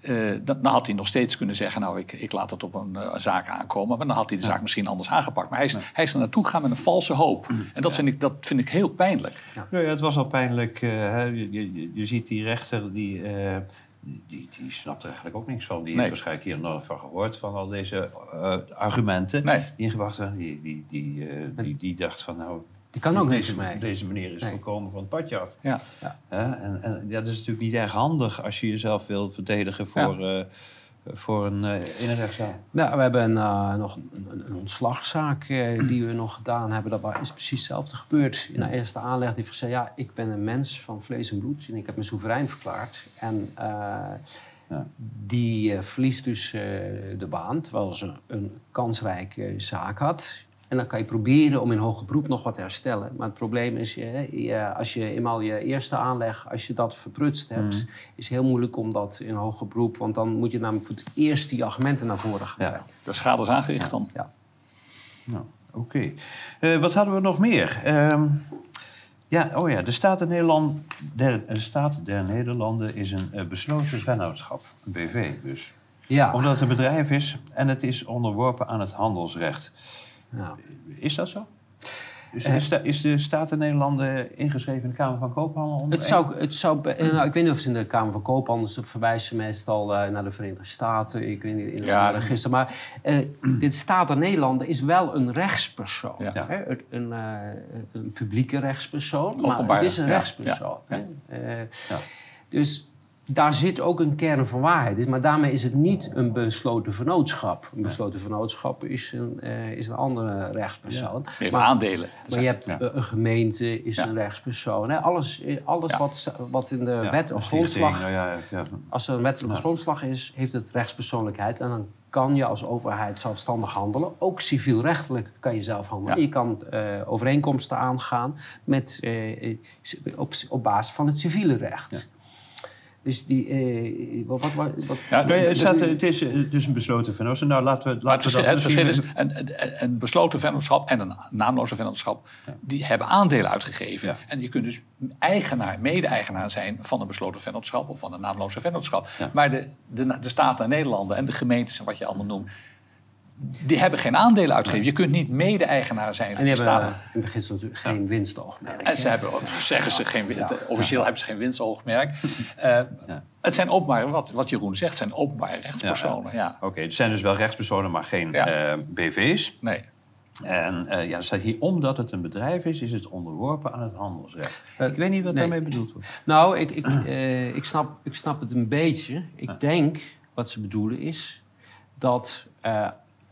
eh, dan, dan had hij nog steeds kunnen zeggen... nou, ik, ik laat het op een eh, zaak aankomen. Maar dan had hij de zaak misschien anders aangepakt. Maar hij is, hij is er naartoe gegaan met een valse hoop. En dat, vind, ik, dat vind ik heel pijnlijk. Ja, het was al pijnlijk. eh, je, je, je ziet die rechter, die, die, die snapt er eigenlijk ook niks van. Die Nee. heeft waarschijnlijk hier nog van gehoord, van al deze argumenten Nee. die ingebracht werden. Die, die, die, die, die dacht van, nou, Die kan ook niks deze, mee. deze meneer is Nee. volkomen van het padje af. Ja. Hè? En, en ja, dat is natuurlijk niet erg handig als je jezelf wil verdedigen voor, eh, voor een eh, in een rechtszaal. Nou, we hebben eh, nog een, een, ontslagzaak eh, die we nog gedaan hebben. Dat is precies hetzelfde gebeurd. In de eerste aanleg die heeft gezegd... ja, ik ben een mens van vlees en bloed... en ik heb me soeverein verklaard. En eh, Ja. die verliest dus eh, de baan... terwijl ze een kansrijke zaak had... En dan kan je proberen om in hoger beroep nog wat te herstellen. Maar het probleem is, je, je- als je eenmaal je eerste aanleg, als je dat verprutst hebt, Mhm. is het heel moeilijk om dat in hoger beroep. Want dan moet je namelijk voor het eerst die argumenten naar voren gaan Ja. brengen. De schade is aangericht dan. Ja. Nou, oké. Eh, wat hadden we nog meer? Ehm, ja, oh ja, de Staat der, Nederland, der, de Staat der Nederlanden is een eh, besloten vennootschap, een BV dus. Ja. Omdat het een bedrijf is en het is onderworpen aan het handelsrecht. Ja. Is dat zo? Dus Eh. is, de, is de Staat der Nederlanden ingeschreven in de Kamer van Koophandel? onder Het zou, het zou, eh, nou, ik weet niet of ze in de Kamer van Koophandel ze verwijzen meestal eh, naar de Verenigde Staten. Ik weet niet in het Ja. register. Maar eh dit Staat der Nederlanden is wel een rechtspersoon. Ja. Hè? Een, eh, een publieke rechtspersoon. Maar Openbaar, het is een ja. rechtspersoon. Ja. hè. Eh, Ja. Dus daar zit ook een kern van waarheid in. Maar daarmee is het niet een besloten vennootschap. Een besloten vennootschap is een, eh, is een andere rechtspersoon. Heeft Maar- aandelen. maar je hebt Ja. eh, een gemeente, is Ja. een rechtspersoon. Hè? Alles, eh, alles wat, wat in de wet of grondslag... ja, ja, Als er een wettelijke grondslag is, heeft het rechtspersoonlijkheid. En dan kan je als overheid zelfstandig handelen. Ook civielrechtelijk kan je zelf handelen. Ja. Je kan overeenkomsten aangaan met, op, op basis van het civiele recht. Dus die... eh, wat, wat, wat, wat- Ja, Nee, het, dus- staat, het is eh, dus een besloten vennootschap. Nou, laten we, Maar het laten we verschil, dat het verschil is, een, een, besloten vennootschap en een naamloze vennootschap... die hebben aandelen uitgegeven. Ja. En je kunt dus eigenaar, mede-eigenaar zijn van een besloten vennootschap... of van een naamloze vennootschap. Ja. Maar de, de, de Staten en Nederlanden en de gemeentes en wat je allemaal noemt... die hebben geen aandelen uitgegeven. Je kunt niet mede-eigenaar zijn en van die de hebben in beginsel natuurlijk geen winstoogmerk. En ze hebben, zeggen ze geen, win- officieel hebben ze geen winstoogmerk. Eh, Het zijn openbare, wat, wat Jeroen zegt, zijn openbare rechtspersonen. Ja. Oké, het zijn dus wel rechtspersonen, maar geen Ja. eh, BV's. Nee. En eh, ja, staat hier, omdat het een bedrijf is, is het onderworpen aan het handelsrecht. Ik weet niet wat nee. daarmee bedoeld wordt. Nou, ik, ik, eh, ik, snap, ik snap het een beetje. Ik denk wat ze bedoelen is dat eh,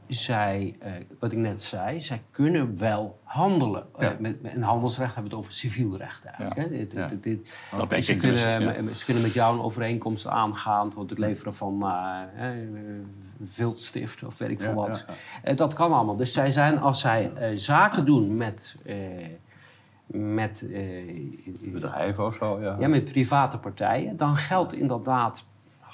zij, eh, wat ik net zei, zij kunnen wel handelen. Eh, Ja. met, met, in handelsrecht hebben we het over civiel recht eigenlijk. Ja. Hè? Dit- Ja. dit- dit- Dat denk ze, ik dus, kunnen, met- ze kunnen met jou een overeenkomst aangaan voor het leveren van eh, eh, viltstift of weet ik veel wat. ja, Eh, dat kan allemaal. Dus zij zijn, als zij eh, zaken doen met, eh, met, eh, Bedrijven of zo, ja. ja, met private partijen, dan geldt inderdaad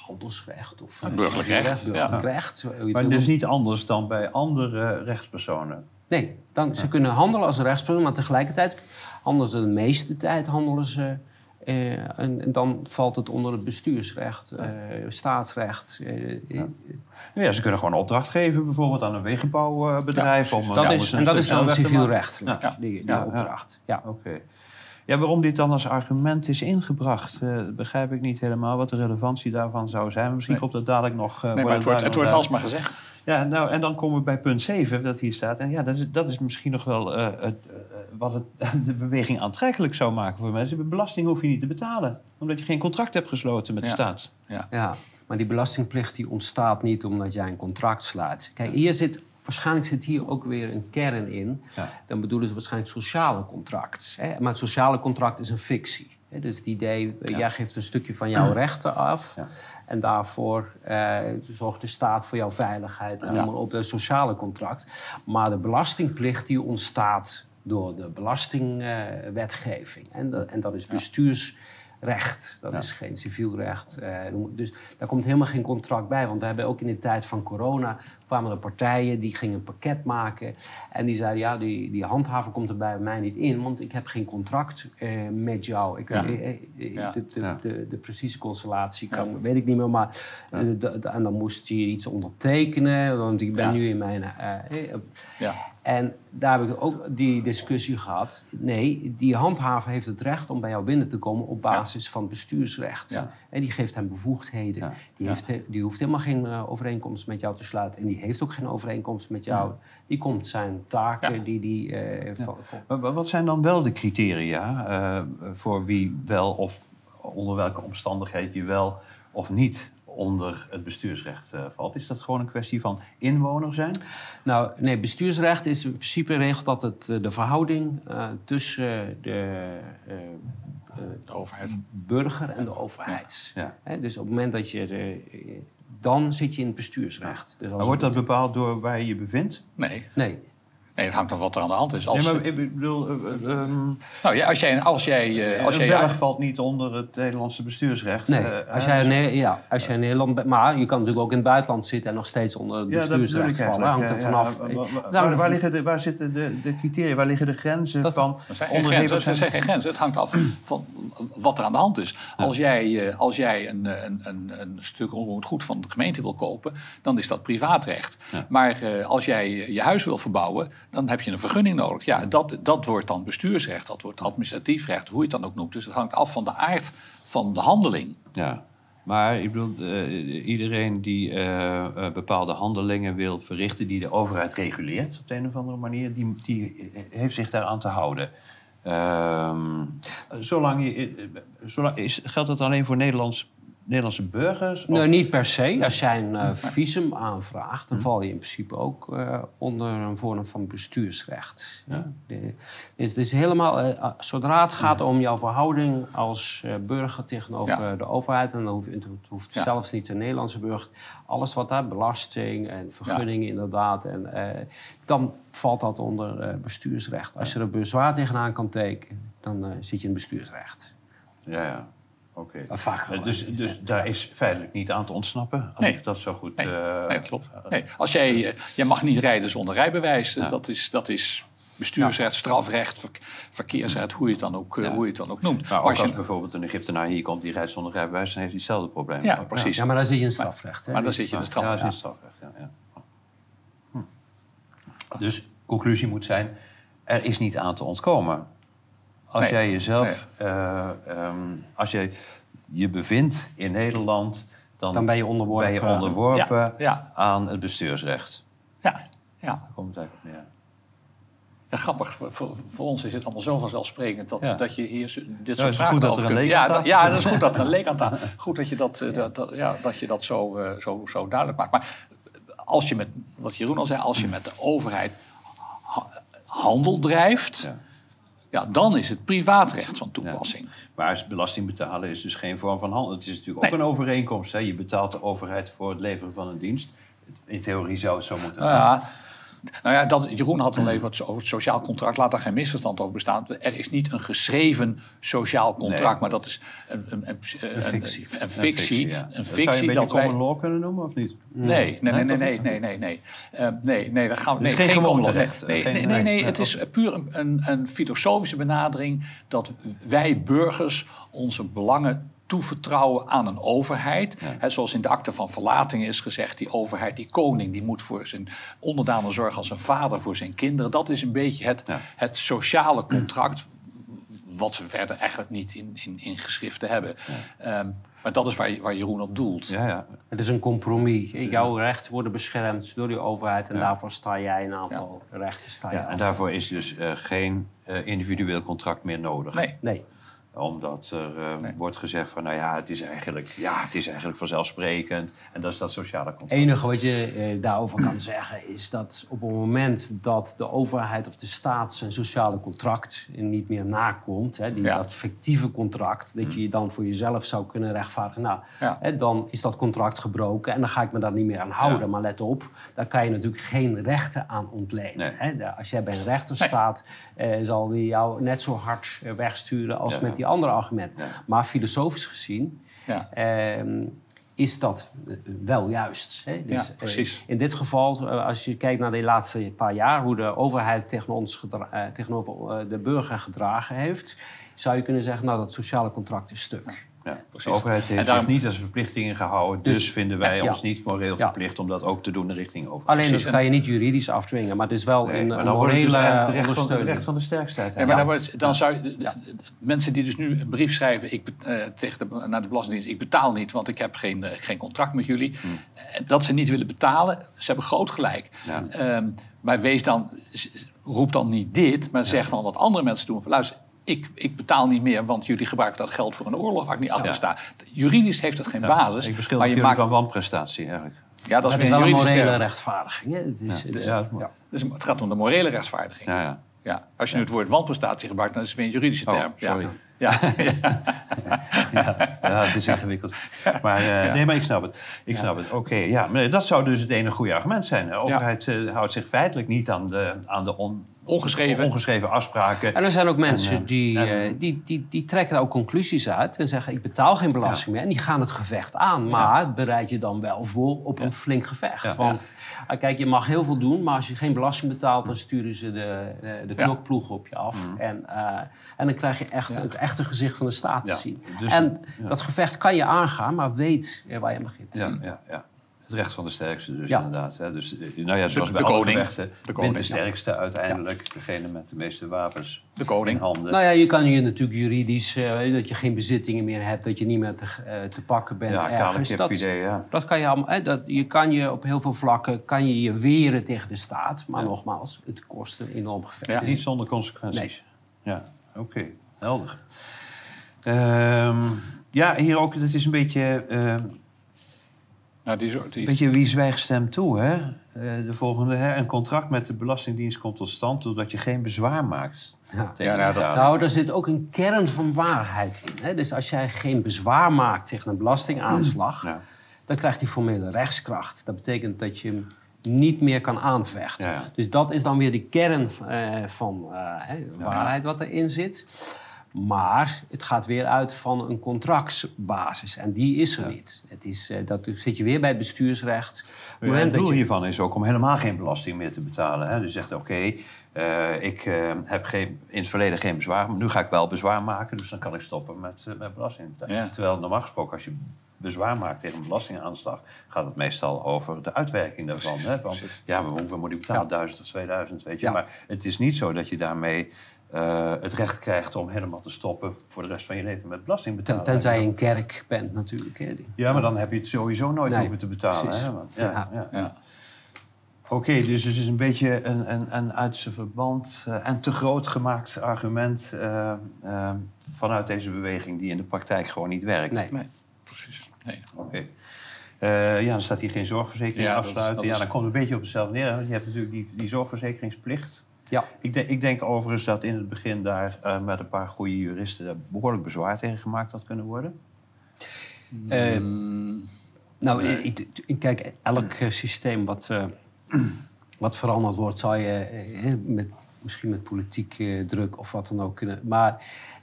handelsrecht of Ja, burgerlijk recht, ja. burgerlijk recht, het maar is niet anders dan bij andere rechtspersonen. Nee, dan, ze kunnen handelen als een rechtspersoon, maar tegelijkertijd handelen ze de meeste tijd handelen ze. eh, en, en dan valt het onder het bestuursrecht, eh, staatsrecht. eh, Ja, ze kunnen gewoon een opdracht geven, bijvoorbeeld aan een wegenbouwbedrijf. Ja, om dat is, een en dat is dan snelweg te civiel maken. recht, Ja. die, die Ja, ja. opdracht. Ja. Oké. Ja, waarom dit dan als argument is ingebracht, eh, begrijp ik niet helemaal wat de relevantie daarvan zou zijn. Misschien Nee. komt dat dadelijk nog. eh, Nee, maar het wordt, het wordt alsmaar gezegd. Ja, nou, en dan komen we bij punt 7, dat hier staat. En ja, dat is, dat is misschien nog wel eh, het, wat het, de beweging aantrekkelijk zou maken voor mensen. Belasting hoef je niet te betalen, omdat je geen contract hebt gesloten met de Ja. staat. Ja. Ja. Maar die belastingplicht die ontstaat niet omdat jij een contract sluit. Kijk, hier zit, waarschijnlijk zit hier ook weer een kern in. Ja. Dan bedoelen ze waarschijnlijk sociale contract. Hè? Maar het sociale contract is een fictie. Hè? Dus het idee, eh, jij geeft een stukje van jouw rechten af. Ja. En daarvoor eh, zorgt de staat voor jouw veiligheid. En op het sociale contract. Maar de belastingplicht die ontstaat door de belastingwetgeving. en, dat- en dat is bestuursrecht. Dat Ja. is geen civiel recht. noem- dus daar komt helemaal geen contract bij. Want we hebben ook in de tijd van corona... kwamen er partijen die gingen een pakket maken. En die zeiden, ja, die, die handhaver komt er bij mij niet in... want ik heb geen contract eh, met jou. Ik, Ja. eh, Ja. De, de, de, de precieze constellatie kan, weet ik niet meer. Maar, de- de- en dan moest je iets ondertekenen, want ik ben nu in mijn... Ja. En daar heb ik ook die discussie gehad. Nee, die handhaver heeft het recht om bij jou binnen te komen op basis van bestuursrecht. Ja. En die geeft hem bevoegdheden. Ja. Die, heeft, he- die hoeft helemaal geen eh, overeenkomst met jou te sluiten. En die heeft ook geen overeenkomst met jou. Die komt zijn taken die die... eh, van- Maar wat zijn dan wel de criteria eh, voor wie wel of onder welke omstandigheden je wel of niet onder het bestuursrecht eh, valt? Is dat gewoon een kwestie van inwoner zijn? Nou, nee, bestuursrecht is in principe regelt dat het eh, de verhouding eh, tussen de De overheid. burger en de overheid. Ja. Hè, dus op het moment dat je. eh, dan zit je in het bestuursrecht. Dus als Maar wordt dat bepaald door waar je je bevindt? Nee. Nee. Nee, het hangt af wat er aan de hand is. Als, nee, maar ik bedoel, eh, eh, ehm, nou ja, als jij, als jij, eh, als een jij valt niet onder het Nederlandse bestuursrecht. Nee, eh, als jij, nee, ja, als jij in Nederland bent. Maar je kan natuurlijk ook in het buitenland zitten en nog steeds onder het Ja, dat bedoel bestuursrecht ik vallen. Hangt er ja, ja. vanaf. Waar- waar- Nou, waar, liggen de, waar zitten de, de criteria, waar liggen de grenzen Dat- van Er zijn geen grenzen. Er zijn geen grenzen. Het hangt af van wat er aan de hand is. Als jij, eh, als jij een, een, een, een stuk onroerend goed van de gemeente wil kopen, dan is dat privaatrecht. Maar eh, als jij je huis wil verbouwen, dan heb je een vergunning nodig. Ja, dat, dat wordt dan bestuursrecht, dat wordt administratief recht, hoe je het dan ook noemt. Dus het hangt af van de aard van de handeling. Ja, maar ik bedoel, eh, iedereen die eh, eh, bepaalde handelingen wil verrichten die de overheid reguleert op de een of andere manier, die, die heeft zich daaraan te houden. Ehm, zolang je, is, geldt dat alleen voor Nederlands, Nederlandse burgers? Of- Nou, niet per se. Als jij een eh, visum aanvraagt, Hm. dan val je in principe ook eh, onder een vorm van bestuursrecht. Ja. De- het is helemaal, eh, zodra het gaat om jouw verhouding als burger tegenover Ja. de overheid, en dan hoeft, het hoeft Ja. zelfs niet de Nederlandse burger, alles wat daar, belasting en vergunningen inderdaad, en, dan valt dat onder bestuursrecht. Als je er bezwaar tegenaan kan tekenen, dan zit je in bestuursrecht. Ja, ja. Oké. Vaak Eh. Dus, dus daar is feitelijk niet aan te ontsnappen, als Nee. ik dat zo goed... Nee, eh, nee dat klopt. Nee. Als jij, eh, jij mag niet rijden zonder rijbewijs. Dat, is, dat is bestuursrecht, strafrecht, ver- verkeersrecht, hoe je het dan ook, eh, hoe je het dan ook noemt. Maar Maar ook als als je- bijvoorbeeld een Egyptenaar hier komt die rijdt zonder rijbewijs, dan heeft hij hetzelfde probleem. ja, precies. ja, maar dan zit je in strafrecht. hè? Maar dan Dus- zit je in de Ja, straf. dat is in strafrecht. Ja, ja. Hm. Dus conclusie moet zijn: er is niet aan te ontkomen. Als Nee, jij jezelf, eh, ehm, als jij je bevindt in Nederland, dan, Dan ben je onderworpen. ben je onderworpen Ja, ja. aan het bestuursrecht. Ja, ja. Daar komt het eigenlijk op neer. Ja, grappig. Voor, voor, ons is het allemaal zo vanzelfsprekend dat, Ja. dat je hier dit het soort vragen over er kunt. Ja, dat, ja, dat is goed dat er een leek aan tafel. Goed dat je dat, eh, dat, dat- ja, dat, je dat zo, eh, zo, zo duidelijk maakt. Maar als je met, wat Jeroen al zei, als je met de overheid ha- handel drijft, Ja. dan is het privaatrecht van toepassing. Maar belasting betalen is dus geen vorm van handel. Het is natuurlijk ook een overeenkomst. Hè? Je betaalt de overheid voor het leveren van een dienst. In theorie zou het zo moeten zijn. ja, nou ja, dat, Jeroen had al even het- over het sociaal contract. Laat daar geen misverstand over bestaan. Er is niet een geschreven sociaal contract, Nee. maar dat is een, een, een, een, fictie. Een, fictie, ja. een Dat fictie zou je een dat wij... law kunnen noemen, of niet? Nee, nee, nee, nee, nee, nee, nee, nee. Eh, nee, nee, dat gaan we. Het is Nee, geen law. recht. Nee, Geen- nee, nee, nee. nee, Nee, het is puur een, een, een filosofische benadering dat wij burgers onze belangen toevertrouwen aan een overheid. Hè, zoals in de akte van verlating is gezegd, die overheid, die koning, die moet voor zijn onderdanen zorgen als een vader voor zijn kinderen. Dat is een beetje het, Ja. het sociale contract, wat we verder eigenlijk niet in, in, in geschriften hebben. Ehm, maar dat is waar, waar Jeroen op doelt. Ja, ja. Het is een compromis. Jouw rechten worden beschermd door die overheid en daarvoor sta jij een aantal rechten sta en daarvoor is dus eh, geen eh, individueel contract meer nodig. Nee, Nee. Omdat er eh, Nee. wordt gezegd van, nou ja het, is eigenlijk, ja, het is eigenlijk vanzelfsprekend. En dat is dat sociale Het contract. enige wat je eh, daarover kan zeggen is dat op het moment dat de overheid of de staat zijn sociale contract niet meer nakomt, hè, die, Ja. dat fictieve contract, dat je je dan voor jezelf zou kunnen rechtvaardigen, nou, Ja. hè, dan is dat contract gebroken en dan ga ik me daar niet meer aan houden. Ja. Maar let op, daar kan je natuurlijk geen rechten aan ontlenen. Nee. Hè. De- Als jij bij een rechter staat, eh, zal die jou net zo hard wegsturen als Ja. met die andere argumenten. Ja. Maar filosofisch gezien Ja. Ehm, is dat eh, wel juist. Hè? Ja, eh, precies. in dit geval, eh, als je kijkt naar de laatste paar jaar... hoe de overheid tegen ons tegenover de burger gedragen heeft... zou je kunnen zeggen, nou, dat sociale contract is stuk. Ja, de overheid heeft daarom- zich niet als verplichtingen gehouden. Dus, Dus- vinden wij ja. ons niet moreel Ja. verplicht om dat ook te doen richting overheid. Alleen Precies, dus kan je niet juridisch afdwingen... maar het is wel Nee, een, maar een dan wordt het morele dus recht van, het ondersteuning. recht van de sterkste Ja, maar dan, wordt, dan zou je, de- de- de- mensen die dus nu een brief schrijven ik, eh, tegen de, naar de Belastingdienst... ik betaal niet, want ik heb geen, eh, geen contract met jullie. Eh, Dat ze niet willen betalen, ze hebben groot gelijk. Ja. Ehm, maar wees dan, roep dan niet dit, maar zeg dan wat andere mensen doen. Van, luister, ik, ik betaal niet meer, want jullie gebruiken dat geld voor een oorlog waar ik niet achter Ja. sta. Juridisch heeft dat geen Ja, basis. Ik beschuldig maar je maakt, van wanprestatie eigenlijk. ja, dat is een wel morele term. rechtvaardiging. Het is, het is- Ja, dat is mooi. ja. Dus het gaat om de morele rechtvaardiging. Ja. Ja, ja. Als je nu het woord wanprestatie gebruikt, dan is het weer een juridische Oh, term. sorry. Ja. Ja. Ja. Ja, het is ingewikkeld. Maar, eh, Nee, maar ik snap het. Ik snap het. Oké, ja. Maar dat zou dus het enige goede argument zijn. De overheid eh, houdt zich feitelijk niet aan de, aan de on- Ongeschreven. ongeschreven afspraken. En er zijn ook mensen En, eh, die, en- die, die, die trekken daar ook conclusies uit en zeggen: Ik betaal geen belasting meer. En die gaan het gevecht aan. Maar bereid je dan wel voor op een flink gevecht. Ja. Want ah, kijk, je mag heel veel doen, maar als je geen belasting betaalt, dan sturen ze de, de, de knokploeg op je af. En, eh, en dan krijg je echt het echte gezicht van de staat te zien. Dus- en dat gevecht kan je aangaan, maar weet waar je begint. Ja, ja, ja. Het recht van de sterkste dus Ja. inderdaad. Hè. Dus, eh, nou ja, zoals de bij alle koning. gevechten, De wint koning, de ja. sterkste uiteindelijk. Degene met de meeste wapens De in koning. handen. Nou ja, je kan hier natuurlijk juridisch, eh, dat je geen bezittingen meer hebt, dat je niet meer te, eh, te pakken bent ja, ergens. Dat, idee, ja. Dat kan je allemaal. Hè, dat, je kan je op heel veel vlakken kan je je weren tegen de staat. Maar nogmaals, het kost een enorm gevecht. Ja. Dus Niet zonder consequenties. Ja, oké. Helder. Ehm, ja, hier ook, het is een beetje... ehm, Nou, die, zo- die, Weet je, wie zwijgt stemt toe, hè? Eh, de volgende, hè? Een contract met de Belastingdienst komt tot stand doordat je geen bezwaar maakt. Ja. nou, de dat-. Nou, daar zit ook een kern van waarheid in. Hè? Dus als jij geen bezwaar maakt tegen een belastingaanslag, Ja. dan krijgt hij formele rechtskracht. Dat betekent dat je hem niet meer kan aanvechten. Ja. Dus dat is dan weer de kern eh, van eh, hè, waarheid wat erin zit. Maar het gaat weer uit van een contractsbasis. En die is er niet. Het is, eh, dat zit je weer bij het bestuursrecht. Het Ja, doel je- hiervan is ook om helemaal geen belasting meer te betalen. Hè? Dus je zegt, oké, eh, ik eh, heb geen, in het verleden geen bezwaar, maar nu ga ik wel bezwaar maken, dus dan kan ik stoppen met, met belasting betalen. Ja. Terwijl normaal gesproken, als je bezwaar maakt tegen een belastingaanslag, gaat het meestal over de uitwerking daarvan. Hè? Van, ja, maar hoeveel moet ik betalen? 1000 of 2000, weet je. Ja. Maar het is niet zo dat je daarmee eh, het recht krijgt om helemaal te stoppen voor de rest van je leven met belasting ten- betalen. tenzij je een kerk bent natuurlijk. Hè. Die- Ja, maar dan heb je het sowieso nooit Nee, hoeven te betalen. precies. Hè? Want- ja, Ja. ja. ja. Oké, dus het is een beetje een, een, een uit zijn verband eh, en te groot gemaakt argument eh, vanuit deze beweging die in de praktijk gewoon niet werkt. Nee. Nee, precies. Nee. Oké. Eh, ja, dan staat hier geen zorgverzekering Ja, dat is- afsluiten. dat ja, dan komt het een beetje op hetzelfde neer. Want je hebt natuurlijk die, die zorgverzekeringsplicht. Ja. Ik, denk- ik denk overigens dat in het begin daar eh, met een paar goede juristen daar behoorlijk bezwaar tegen gemaakt had kunnen worden. Eh, Mm, Nou, ik, ik- kijk, elk systeem wat, eh, wat veranderd wordt, zou je eh, met, misschien met politiek eh, druk of wat dan ook kunnen. Maar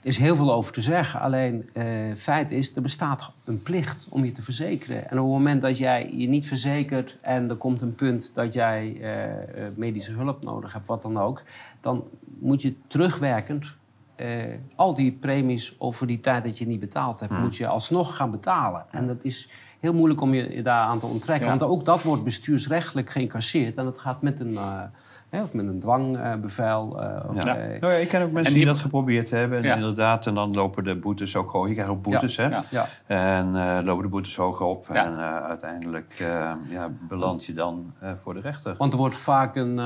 er is heel veel over te zeggen. Alleen, eh feit is, er bestaat een plicht om je te verzekeren. En op het moment dat jij je niet verzekert en er komt een punt dat jij eh, eh, medische hulp nodig hebt, wat dan ook, dan moet je terugwerkend al die premies over die tijd dat je niet betaald hebt, moet je alsnog gaan betalen. En dat is heel moeilijk om je daaraan te onttrekken. Ja. Want ook dat wordt bestuursrechtelijk geïncasseerd. En dat gaat met een, Hè, of met een dwangbevel. eh, of, Ja. eh, Nou ja, ik ken ook mensen En die, die- dat geprobeerd hebben. En Ja. inderdaad, en dan lopen de boetes ook hoog. Je krijgt ook boetes, hè? ja. ja. En eh, lopen de boetes hoger op. Ja. En eh, uiteindelijk eh, ja, beland je dan eh, voor de rechter. Want er wordt vaak een,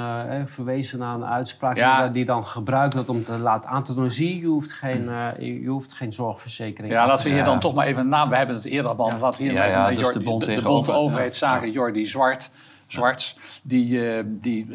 verwezen naar een uitspraak Ja. die, dan gebruikt wordt om te laten aan te doen. Zie, je je hoeft geen, eh, je hoeft geen zorgverzekering Ja, laten te we hier Ja. dan toch maar even na. We hebben het eerder al behandeld. Laten we hier even ja, naar dat is de bond de, de bond overheidszaken, Ja. Jordi Zwart. Zwarts, die, eh, die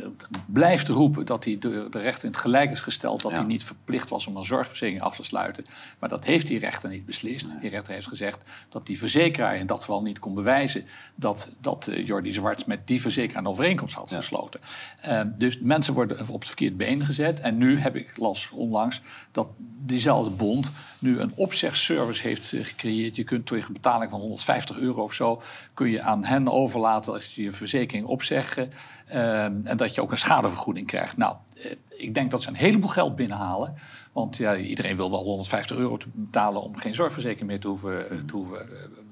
blijft roepen dat hij de, de rechter in het gelijk is gesteld... dat Ja. hij niet verplicht was om een zorgverzekering af te sluiten. Maar dat heeft die rechter niet beslist. Die rechter heeft gezegd dat die verzekeraar in dat geval niet kon bewijzen... dat, dat eh, Jordi Zwarts met die verzekeraar een overeenkomst had gesloten. Eh, dus mensen worden op het verkeerd been gezet. En nu heb ik las onlangs dat diezelfde bond nu een opzegservice heeft eh, gecreëerd. Je kunt tegen betaling van 150 euro of zo... kun je aan hen overlaten als je je verzekering opzeggen... eh, en dat je ook een schadevergoeding krijgt. Nou, eh, ik denk dat ze een heleboel geld binnenhalen. Want ja, iedereen wil wel 150 euro te betalen... om geen zorgverzekering meer te hoeven, eh, te hoeven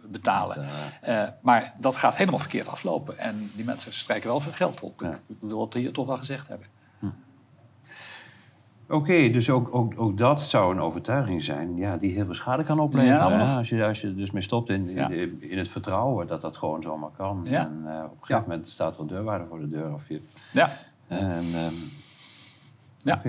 betalen. Maar dat gaat helemaal verkeerd aflopen. En die mensen strijken wel veel geld op. Ja. Ik wil het hier toch wel gezegd hebben. Oké, dus ook, ook, ook dat zou een overtuiging zijn ja, die heel veel schade kan opleveren. Ja, als, je, als je er dus mee stopt in, Ja. in, in het vertrouwen dat dat gewoon zomaar kan. Ja. En eh, op een gegeven moment staat er een deurwaarder voor de deur. Of je, Ja, en, ehm, ja.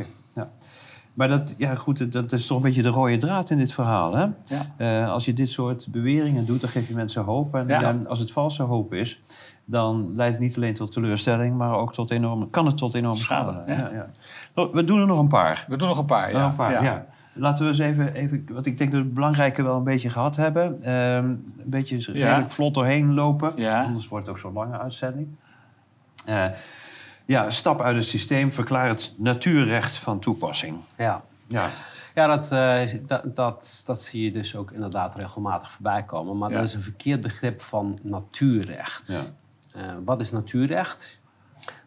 Maar dat, ja, goed, dat is toch een beetje de rode draad in dit verhaal. Hè? ja. Eh, als je dit soort beweringen doet, dan geef je mensen hoop. En Ja. eh, als het valse hoop is, dan leidt het niet alleen tot teleurstelling, maar ook tot enorme, kan het tot enorme schade. Schade, ja. Nou, we doen er nog een paar. We doen nog een paar. Ja. een paar, ja. Laten we eens even, even, wat ik denk dat we het belangrijke wel een beetje gehad hebben. Ehm, een beetje redelijk vlot doorheen lopen. Anders wordt het ook zo'n lange uitzending. Ja, stap uit het systeem, verklaar het natuurrecht van toepassing. Ja. Ja, Ja, dat, eh, dat, dat, dat zie je dus ook inderdaad regelmatig voorbij komen. Maar Ja. dat is een verkeerd begrip van natuurrecht. ja. Eh, wat is natuurrecht?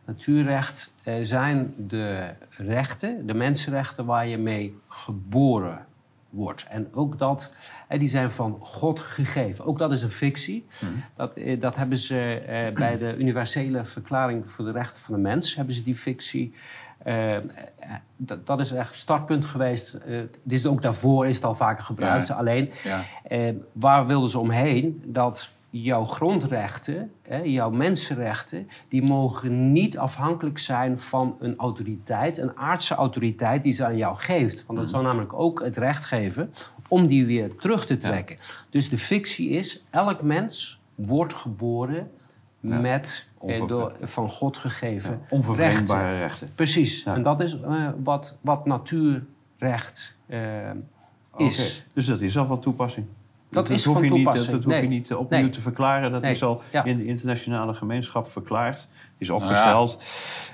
Natuurrecht eh, zijn de rechten, de mensenrechten waar je mee geboren wordt. En ook dat, eh, die zijn van God gegeven. Ook dat is een fictie. Dat, eh, dat hebben ze eh, bij de universele verklaring voor de rechten van de mens, hebben ze die fictie. eh, eh, dat, dat is echt het startpunt geweest. Eh, dit is ook daarvoor is het al vaker gebruikt. Ja. Alleen, Ja. eh, waar wilden ze omheen? Dat jouw grondrechten, hè, jouw mensenrechten, die mogen niet afhankelijk zijn van een autoriteit, een aardse autoriteit die ze aan jou geeft. Want dat zou namelijk ook het recht geven om die weer terug te trekken. Dus de fictie is, elk mens wordt geboren met eh, door, van God gegeven Onvervreemdbare rechten. rechten. Precies. Ja. En dat is eh, wat, wat natuurrecht eh, is. Dus dat is al van toepassing. Dat is hoef van je niet, toepassing. dat, dat hoef je Nee. niet opnieuw Nee. te verklaren. Dat Nee. is al Ja. in de internationale gemeenschap verklaard. Is opgesteld.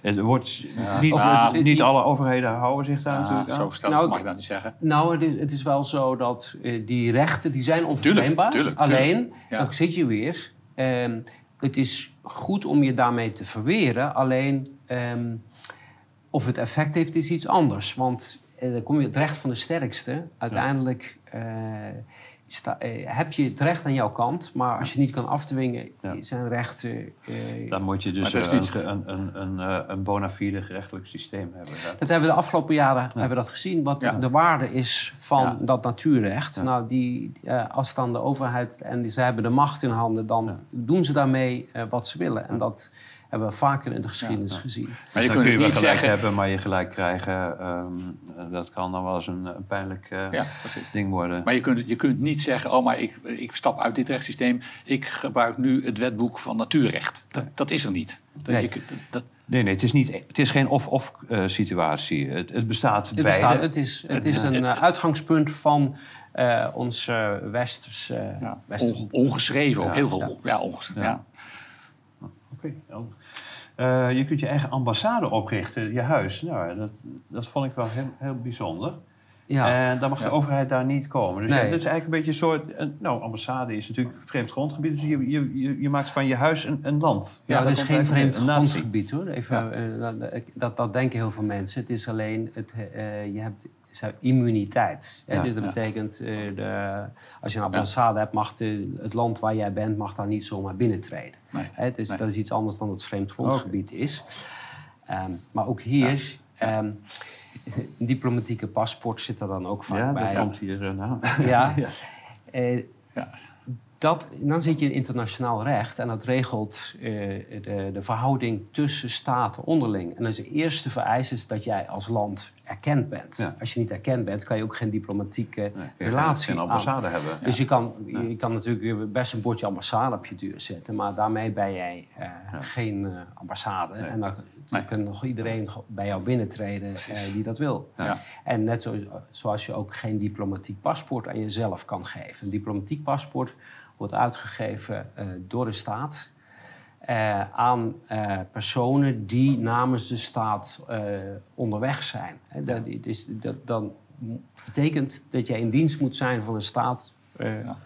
Het wordt niet, het- niet alle overheden houden zich daar Ja, natuurlijk aan. zo stel Nou, mag ik dat niet zeggen. Nou, het is, het is wel zo dat eh, die rechten die zijn onvervreemdbaar. Tuurlijk, tuurlijk, Alleen, dan zit je weer. ehm, het is goed om je daarmee te verweren. Alleen, ehm, of het effect heeft, is iets anders. Want eh, dan kom je het recht van de sterkste. Uiteindelijk eh, sta- eh, heb je het recht aan jouw kant. Maar als je niet kan afdwingen, Ja. zijn rechten... eh, Dan moet je dus eh, niet- een, een, een, een, eh, een bona fide gerechtelijk systeem hebben. Dat- Dat hebben we de afgelopen jaren hebben we dat gezien. Wat Ja. de waarde is van Ja. dat natuurrecht. Ja. Nou, die, eh, als dan de overheid en die, ze hebben de macht in handen, dan Ja. doen ze daarmee eh, wat ze willen. En dat hebben we vaker in de geschiedenis gezien. Maar je kunt kun dus je wel niet gelijk zeggen... hebben, maar je gelijk krijgen. ehm, eh, dat kan dan wel eens een, een pijnlijk eh, ding worden. Maar je kunt, je kunt niet zeggen, oh, maar ik, ik stap uit dit rechtssysteem. Ik gebruik nu het wetboek van natuurrecht. Dat, dat is er niet. Dat, Nee. je kunt- dat, Nee, nee, het is, niet, het is geen of-of eh, situatie. Het, het bestaat Het, beide. bestaat, het is, het is een eh, uitgangspunt van eh, ons westers... ja, westers- on- ongeschreven ook. Ja. Heel veel. Ja. Ja, ongeschreven. Ja. Oké. Eh, je kunt je eigen ambassade oprichten, je huis. Nou, dat, dat vond ik wel heel, heel bijzonder. ja. En dan mag Ja. de overheid daar niet komen. Dus Nee. ja, dat is eigenlijk een beetje een soort... een- nou, ambassade is natuurlijk vreemd grondgebied. Dus je, je, je, je maakt van je huis een, een land. Ja, dat is geen vreemd een natie. grondgebied hoor. Even, eh, dat, dat, dat denken heel veel mensen. Het is alleen, het, eh, je hebt zou- immuniteit. hè. Ja, dus dat ja. betekent, eh, de, als je een ambassade hebt, mag de, het land waar jij bent, mag daar niet zomaar binnentreden. Nee. Hè, Nee. Dat is iets anders dan het vreemd grondgebied is. Ehm, maar ook hier, een diplomatieke paspoort zit er dan ook vaak Ja, bij. dat komt hier eh, na. Ja. Ja. Dat, dan zit je in internationaal recht en dat regelt eh, de, de verhouding tussen staten onderling. En dus de eerste vereiste is dat jij als land erkend bent. Ja. Als je niet erkend bent, kan je ook geen diplomatieke Nee, je relatie geen aan- ambassade hebben. Dus je, kan, je kan natuurlijk best een bordje ambassade op je deur zetten, maar daarmee ben jij eh, geen eh, ambassade. Nee. En dan, kan nog iedereen bij jou binnentreden die dat wil. En net zo, zoals je ook geen diplomatiek paspoort aan jezelf kan geven. Een diplomatiek paspoort wordt uitgegeven eh, door de staat eh, aan eh, personen die namens de staat eh, onderweg zijn. Hè, dat, dus dat, dan betekent dat jij in dienst moet zijn van een staat eh, Ja.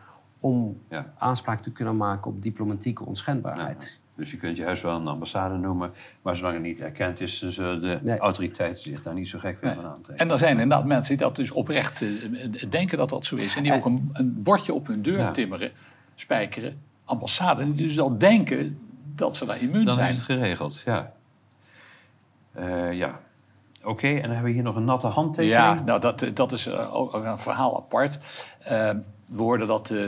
om Ja. aanspraak te kunnen maken op diplomatieke onschendbaarheid. Dus je kunt je huis wel een ambassade noemen, maar zolang het niet erkend is, dan zullen de Nee. autoriteiten zich daar niet zo gek veel Nee. van aantrekken. En er zijn inderdaad mensen die dat dus oprecht denken dat dat zo is. En die ook een, een bordje op hun deur Ja. timmeren, spijkeren, ambassade. Die dus al denken dat ze daar immuun Dan is zijn. het geregeld, ja. Eh, ja. Oké, en dan hebben we hier nog een natte handtekening. Ja, nou, dat, dat is eh, ook een verhaal apart. Eh, we hoorden dat eh,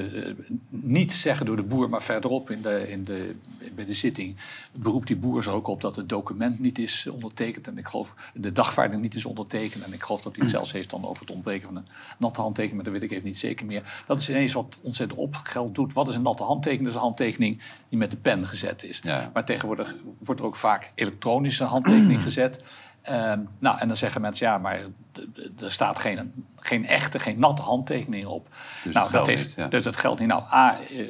niet zeggen door de boer, maar verderop in de, in de, bij de zitting beroept die boer zich ook op dat het document niet is ondertekend. En ik geloof de dagvaarding niet is ondertekend. En ik geloof dat hij het zelfs heeft dan over het ontbreken van een natte handtekening, maar dat weet ik even niet zeker meer. Dat is ineens wat ontzettend opgeld doet. Wat is een natte handtekening? Dat is een handtekening die met de pen gezet is. Ja. Maar tegenwoordig wordt er ook vaak elektronische handtekening gezet. Ehm, nou, en dan zeggen mensen, ja, maar er staat geen, geen echte, geen natte handtekening op. Dus nou, dat geldt heeft, ja. Dus dat geldt niet. Nou, A, eh,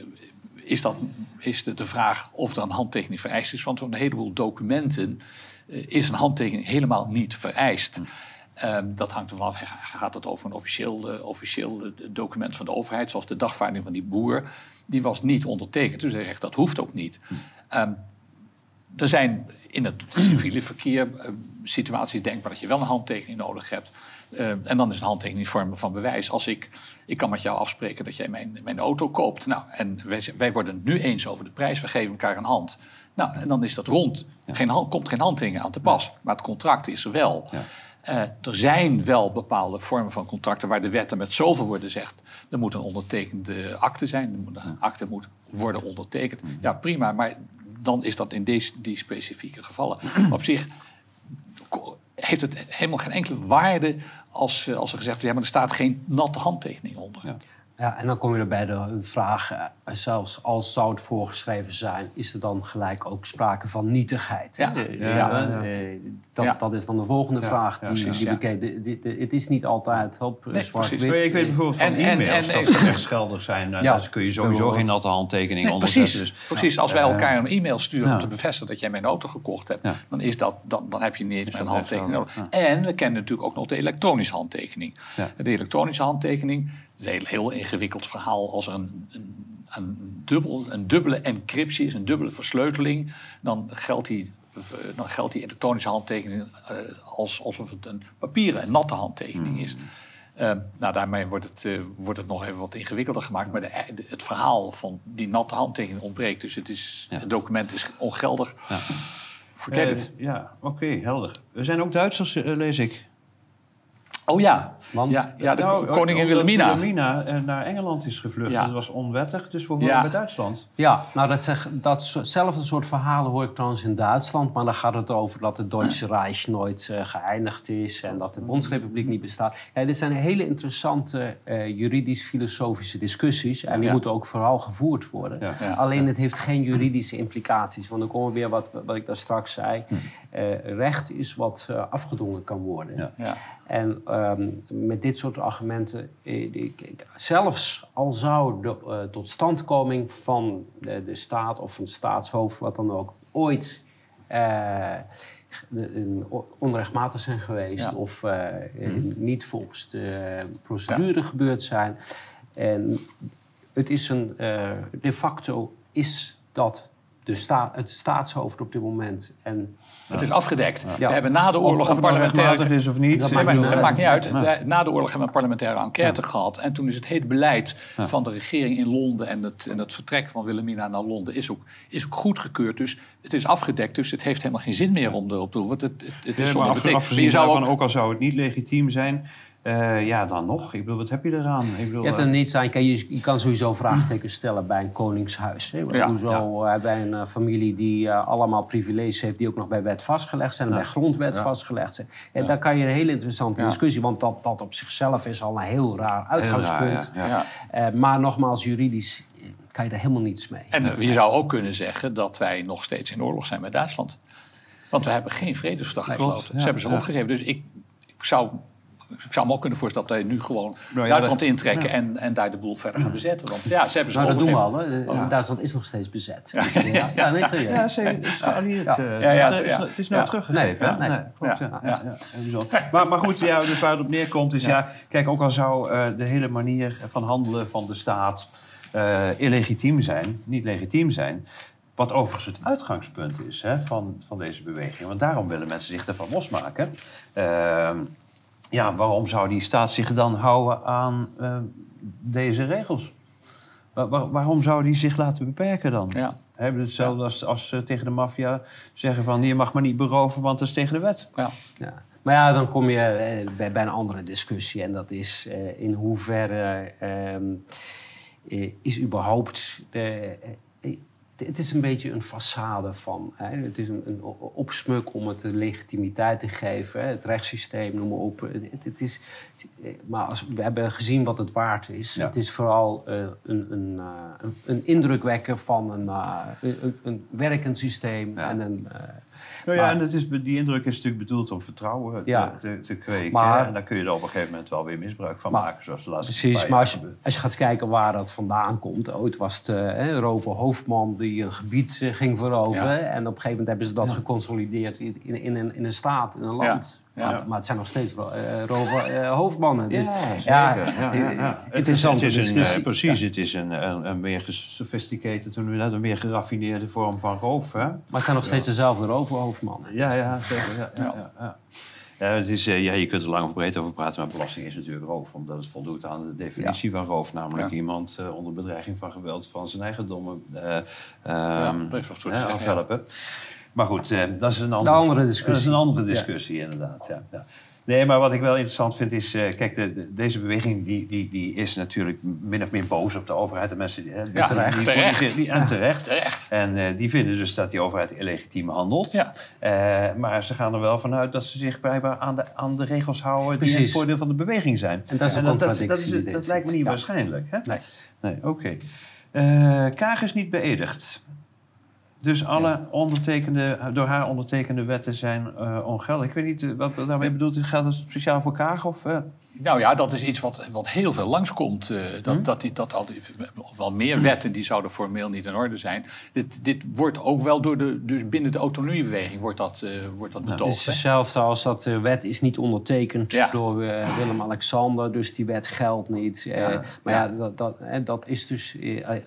is, dat, is de, de vraag of er een handtekening vereist is. Want voor een heleboel documenten eh, is een handtekening helemaal niet vereist. Ehm, dat hangt ervan af, gaat het over een officieel, eh, officieel document van de overheid, zoals de dagvaarding van die boer. Die was niet ondertekend. Dus hij zegt, dat hoeft ook niet. Ehm, er zijn in het civiele verkeer situaties denkbaar dat je wel een handtekening nodig hebt. Eh, en dan is een handtekening vorm van bewijs. Als ik, ik kan met jou afspreken dat jij mijn, mijn auto koopt. Nou, en wij, wij worden het nu eens over de prijs. We geven elkaar een hand. Nou, en dan is dat rond. Geen, hand- komt geen handtekening aan te pas. Maar het contract is er wel. Ja. Eh, er zijn wel bepaalde vormen van contracten waar de wetten met zoveel worden zegt. Er moet een ondertekende akte zijn. Er moet een akte moet worden ondertekend. Ja, prima. Maar dan is dat in deze, die specifieke gevallen. Op zich heeft het helemaal geen enkele waarde als, eh, als er gezegd wordt... ja, maar er staat geen natte handtekening onder. Ja. Ja, en dan kom je er bij de vraag, eh, zelfs als zou het voorgeschreven zijn, is er dan gelijk ook sprake van nietigheid? Ja. Eh, Ja, ja, ja. eh, dat, Ja. dat is dan de volgende Ja, vraag ja, die, precies, die ja. bekeken. De- de- de- Het is niet altijd op Nee, zwart-wit. precies. Maar ik weet bijvoorbeeld van En- en- e-mails, en- dat ze echt geldig zijn. Nou, Ja. Dan kun je sowieso geen natte handtekening Nee, onder precies. Dus, precies. Als wij eh, elkaar een e-mail sturen om te bevestigen dat jij mijn auto gekocht hebt, Ja. dan, is dat, dan, dan heb je niet eens dat handtekening nodig. En we kennen natuurlijk ook nog de elektronische handtekening. Ja. De elektronische handtekening is een heel, heel ingewikkeld verhaal. Als er een, een, een, dubbel, een dubbele encryptie is, een dubbele versleuteling, dan geldt die, dan geldt die elektronische handtekening eh, als, alsof het een papieren, een natte handtekening is. Eh, nou, daarmee wordt het, eh, wordt het nog even wat ingewikkelder gemaakt. Maar de, de- het verhaal van die natte handtekening ontbreekt. Dus het, is, Ja. het document is ongeldig. Ja. Forget it. Ja, oké, helder. Er zijn ook Duitsers, lees ik. Oh ja, Want- ja, ja de Nou, ko- koningin Wilhelmina. Wilhelmina eh, naar Engeland is gevlucht. Ja. Dat was onwettig, dus we horen Ja. bij Duitsland. Ja, nou dat zeg, datzelfde soort verhalen hoor ik trouwens in Duitsland. Maar dan gaat het over dat het Duitse Reich nooit eh, geëindigd is en dat de Bondsrepubliek niet bestaat. Ja, dit zijn hele interessante eh, juridisch-filosofische discussies. En die Ja. moeten ook vooral gevoerd worden. Ja. Ja. Alleen het heeft geen juridische implicaties. Want dan komen we weer wat, wat ik daar straks zei. Eh, recht is wat eh, afgedwongen kan worden. Ja. Ja. En ehm, met dit soort argumenten, eh, ik- ik- zelfs al zou de eh, totstandkoming van de, de staat of een staatshoofd, wat dan ook, ooit eh, onrechtmatig zijn geweest Ja. of eh, eh, niet volgens de procedure gebeurd zijn. En het is een, eh, de facto is dat de sta, het staatshoofd op dit moment. En Het is afgedekt. We hebben na de oorlog Of een nou parlementaire... rechtmatig is of niet. Dat maakt niet uit. Na de oorlog hebben we een parlementaire enquête gehad. En toen is het hele beleid van de regering in Londen... en het, en het vertrek van Wilhelmina naar Londen is ook, is ook goedgekeurd. Dus het is afgedekt. Dus het heeft helemaal geen zin meer om erop te doen. Want het, het, is zonder af, betekenis. Je zou ook al zou het niet legitiem zijn, eh, ja, dan nog. Ik bedoel, wat heb je eraan? Ik bedoel, je hebt er niets aan. Kijk, je, je kan sowieso vraagtekens stellen bij een koningshuis. Hè? Ja, Hoezo eh, bij een eh, familie die eh, allemaal privileges heeft... die ook nog bij wet vastgelegd zijn en bij grondwet vastgelegd zijn. En daar kan je een hele interessante Ja. discussie... want dat, dat op zichzelf is al een heel raar heel uitgangspunt. raar, ja, ja. Ja. Eh, maar nogmaals, juridisch kan je daar helemaal niets mee. En je zou ook kunnen zeggen dat wij nog steeds in oorlog zijn met Duitsland. Want we hebben geen vredesverdrag gesloten. ja, Ze hebben ze ja. opgegeven. Dus ik, ik, zou, ik zou me ook kunnen voorstellen dat wij nu gewoon Nou ja, Duitsland dat- intrekken en, en daar de boel verder gaan bezetten. Want ja, ze hebben ze Nou, dat doen we al. Hè. Duitsland is nog steeds bezet. Ja, ja, ja, nee, serieus. Ja, zeker. Het is geallieerd. Ja. eh, het, is, ja. het is nou teruggegeven. Nee, klopt, maar, maar goed, ja, dus waar het op neerkomt is... Ja. kijk, ook al zou eh, de hele manier van handelen van de staat... eh, illegitiem zijn, niet legitiem zijn... Wat overigens het uitgangspunt is hè, van, van deze beweging. Want daarom willen mensen zich ervan losmaken. Ehm, ja, waarom zou die staat zich dan houden aan eh, deze regels? Wa- wa- waarom zou die zich laten beperken dan? Ja. Hebben hetzelfde als, als ze tegen de maffia zeggen van... je mag maar niet beroven, want dat is tegen de wet. Ja. Ja. Maar ja, dan kom je eh, bij, bij een andere discussie. En dat is eh, in hoeverre ehm, eh, is überhaupt... De, eh, het is een beetje een façade van. Hè. Het is een, een opsmuk om het de legitimiteit te geven. Hè. Het rechtssysteem, noem maar op. Het, het is, maar als, we hebben gezien wat het waard is. Ja. Het is vooral eh, een, een, eh, een, een indruk wekken van een, eh, een, een- werkend systeem. Ja. En een, Nou ja, Maar- en dat is, die indruk is natuurlijk bedoeld om vertrouwen te, Ja. te, te kweken. Maar- en daar kun je er op een gegeven moment wel weer misbruik van Maar- maken. Zoals de laatste Precies, maar als je, als je gaat kijken waar dat vandaan komt. Ooit was het eh, Rover Hoofdman die een gebied eh, ging veroveren. Ja. En op een gegeven moment hebben ze dat geconsolideerd in, in, in, een, in een staat, in een land. Ja. Maar, maar het zijn nog steeds Rover eh, Hoofdmannen. Dus, Ja, het is een, discussie. eh, precies, het is een, een, een meer dat, een meer geraffineerde vorm van roof. Hè? Maar het zijn nog steeds dezelfde Rover Hoofdmannen. Ja, ja, zeker. Ja, ja, het is, eh, ja, je kunt er lang of breed over praten, maar belasting is natuurlijk roof. Omdat het voldoet aan de definitie van roof. Namelijk iemand eh, onder bedreiging van geweld van zijn eigendommen Ja, ehm, afhelpen. Maar goed, eh, dat is een andere, andere discussie. Dat is een andere discussie, inderdaad. Ja, ja. Nee, maar wat ik wel interessant vind is... eh, kijk, de, de- deze beweging die, die, die is natuurlijk min of meer boos op de overheid. De mensen die, Ja, die- die- terecht. die- en terecht. Terecht. En eh, die vinden dus dat die overheid illegitiem handelt. Ja. Maar ze gaan er wel vanuit dat ze zich blijkbaar aan de, aan de regels houden die in het voordeel van de beweging zijn. En dat is een dat, dat, is- dat, lijkt me niet waarschijnlijk. Hè? Nee. Nee, oké. Eh, Kaag is niet beëdigd. Dus alle ondertekende, door haar ondertekende wetten zijn eh, ongeldig. Ik weet niet eh, wat daarmee bedoeld is. Gaat het speciaal voor Kaag? Of, eh? Nou ja, dat is iets wat, wat heel veel langskomt. eh dat, Hm? dat, dat al wel meer wetten die zouden formeel niet in orde zijn. Dit, dit wordt ook wel door de, dus binnen de autonomiebeweging wordt dat, eh, wordt dat Het betoogd. is hè? hetzelfde als dat de wet is niet ondertekend Ja. door eh, Willem-Alexander, dus die wet geldt niet. Maar ja, dat, dat, dat is dus,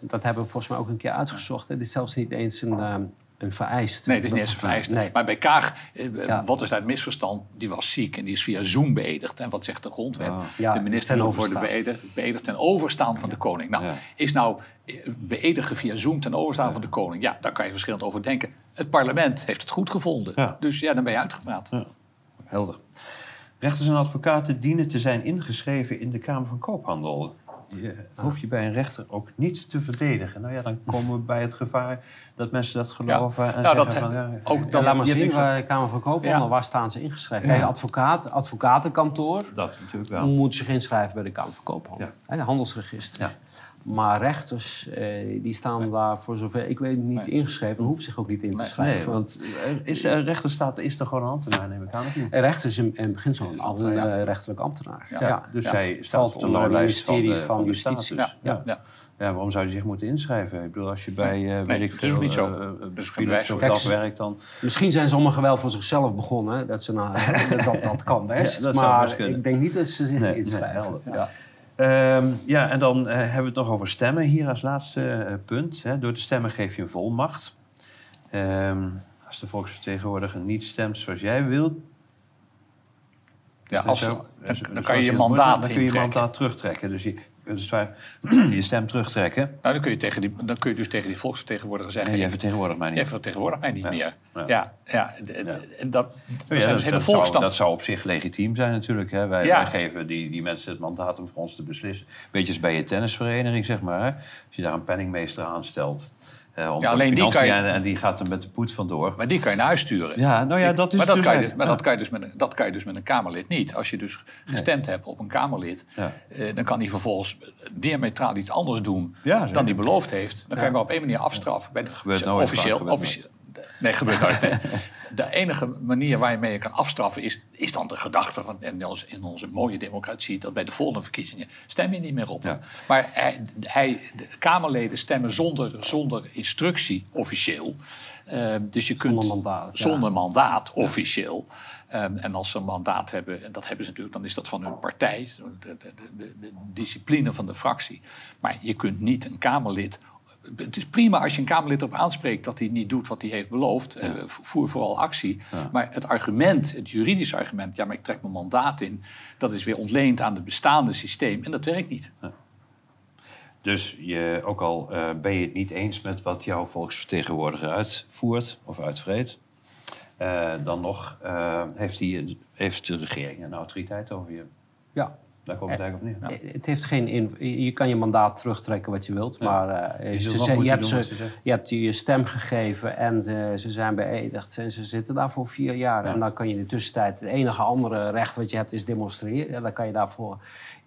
dat hebben we volgens mij ook een keer uitgezocht. Het is zelfs niet eens een, eh, een vereist. Nee, het is niet eens een vereiste. Nee. Maar bij Kaag, eh, Ja. wat is daar het misverstand? Die was ziek en die is via Zoom beëdigd. En wat zegt de grondwet? Ah. Ja, de minister moet worden beëdigd, beëdigd ten overstaan van de koning. Nou, Ja. is nou eh, beëdigen via Zoom ten overstaan van de koning? Ja, daar kan je verschillend over denken. Het parlement heeft het goed gevonden. Dus ja, dan ben je uitgepraat. Helder. Rechters en advocaten dienen te zijn ingeschreven in de Kamer van Koophandel. Je hoef je bij een rechter ook niet te verdedigen. Nou ja, dan komen we bij het gevaar dat mensen dat geloven. En Nou, dat van, ja, ook Dan laat maar zien waar de Kamer van Koophandel, Ja. waar staan ze ingeschreven? Kijk, advocaat, advocatenkantoor dat natuurlijk wel. moet zich inschrijven bij de Kamer van Koophandel. Ja. Handelsregister. Ja. Maar rechters, eh, die staan daar voor zover ik weet niet Nee. ingeschreven. En hoeven zich ook niet in te Nee, schrijven. Nee, want is er rechter staat, is er gewoon een ambtenaar, neem ik aan. Of niet? Een rechter is in, in beginsel een, ambtenaar, een ja. eh, rechterlijk ambtenaar. Ja, dus ja, hij staat valt op de onder het loonlijst van ministerie de, van van de Justitie. staat. ja, Dus, ja, waarom zou hij zich moeten inschrijven? Ik bedoel, als je bij, eh Nee, weet ik veel, niet zo. eh, Dat of werkt dan... Misschien zijn sommigen wel voor zichzelf begonnen. hè, Dat, ze nou, dat, dat kan best. Ja, dat zou maar ik denk niet dat ze zich Nee, nee, inschrijven. helder. ja. Ehm, ja, en dan eh, hebben we het nog over stemmen hier als laatste punt. Hè. Door de stemmen geef je een volmacht. Ehm, als de volksvertegenwoordiger niet stemt zoals jij wilt... Ja, als, zo- dan, dan kan je je mandaat Dan kun je je intrekken. mandaat terugtrekken. Dus je dus je stem terugtrekken. Nou, dan, kun je tegen die, dan kun je dus tegen die volksvertegenwoordiger zeggen... En jij vertegenwoordigt mij niet. jij vertegenwoordigt mij niet Ja. meer. Ja. Ja, en dat, zijn dat, dus hele dat, zou, volksstand. dat zou op zich legitiem zijn natuurlijk. Hè. Wij, geven die, die mensen het mandaat om voor ons te beslissen. Beetje als bij je tennisvereniging, zeg maar. Hè. Als je daar een penningmeester aanstelt. Eh, om Ja, alleen die kan je- En, en die gaat er met de poet vandoor. Maar die kan je naar huis sturen. Ja, nou ja, dat is maar dat, kan je, dus- maar ja. dat, kan je dus met, een- dat kan je dus met een Kamerlid niet. Als je dus gestemd hebt op een Kamerlid, Ja. eh, dan kan hij vervolgens diametraal iets anders doen Ja, dan hij beloofd heeft. Dan kan je maar op één manier afstraffen. Bij de, Gebeurt nooit, officieel, gebeurt officieel, Nee, gebeurt nooit. De enige manier waarmee je kan afstraffen is, is dan de gedachte van in onze, in onze mooie democratie dat bij de volgende verkiezingen stem je niet meer op. Ja. Maar hij, hij, de Kamerleden stemmen zonder, zonder instructie officieel. Eh, dus je kunt Zonder mandaat, ja. zonder mandaat officieel. Ehm, en als ze een mandaat hebben, en dat hebben ze natuurlijk, dan is dat van hun partij, de, de, de, de discipline van de fractie. Maar je kunt niet een Kamerlid. Het is prima als je een Kamerlid op aanspreekt dat hij niet doet wat hij heeft beloofd. Eh, voer vooral actie. Maar het argument, het juridische argument, ja, maar ik trek mijn mandaat in, dat is weer ontleend aan het bestaande systeem. En dat werkt niet. Dus je, ook al eh, ben je het niet eens met wat jouw volksvertegenwoordiger uitvoert of uitvreet, eh, dan nog heeft, hij, heeft de regering een autoriteit over je. Ja. Daar komt het eigenlijk op neer. Eh, Het heeft geen in, je kan je mandaat terugtrekken wat je wilt, maar eh, Je ze je, hebt ze, ze je hebt je stem gegeven en eh, ze zijn beëdigd en ze zitten daar voor vier jaar. Ja. En dan kan je in de tussentijd, het enige andere recht wat je hebt is demonstreren. En dan kan je daarvoor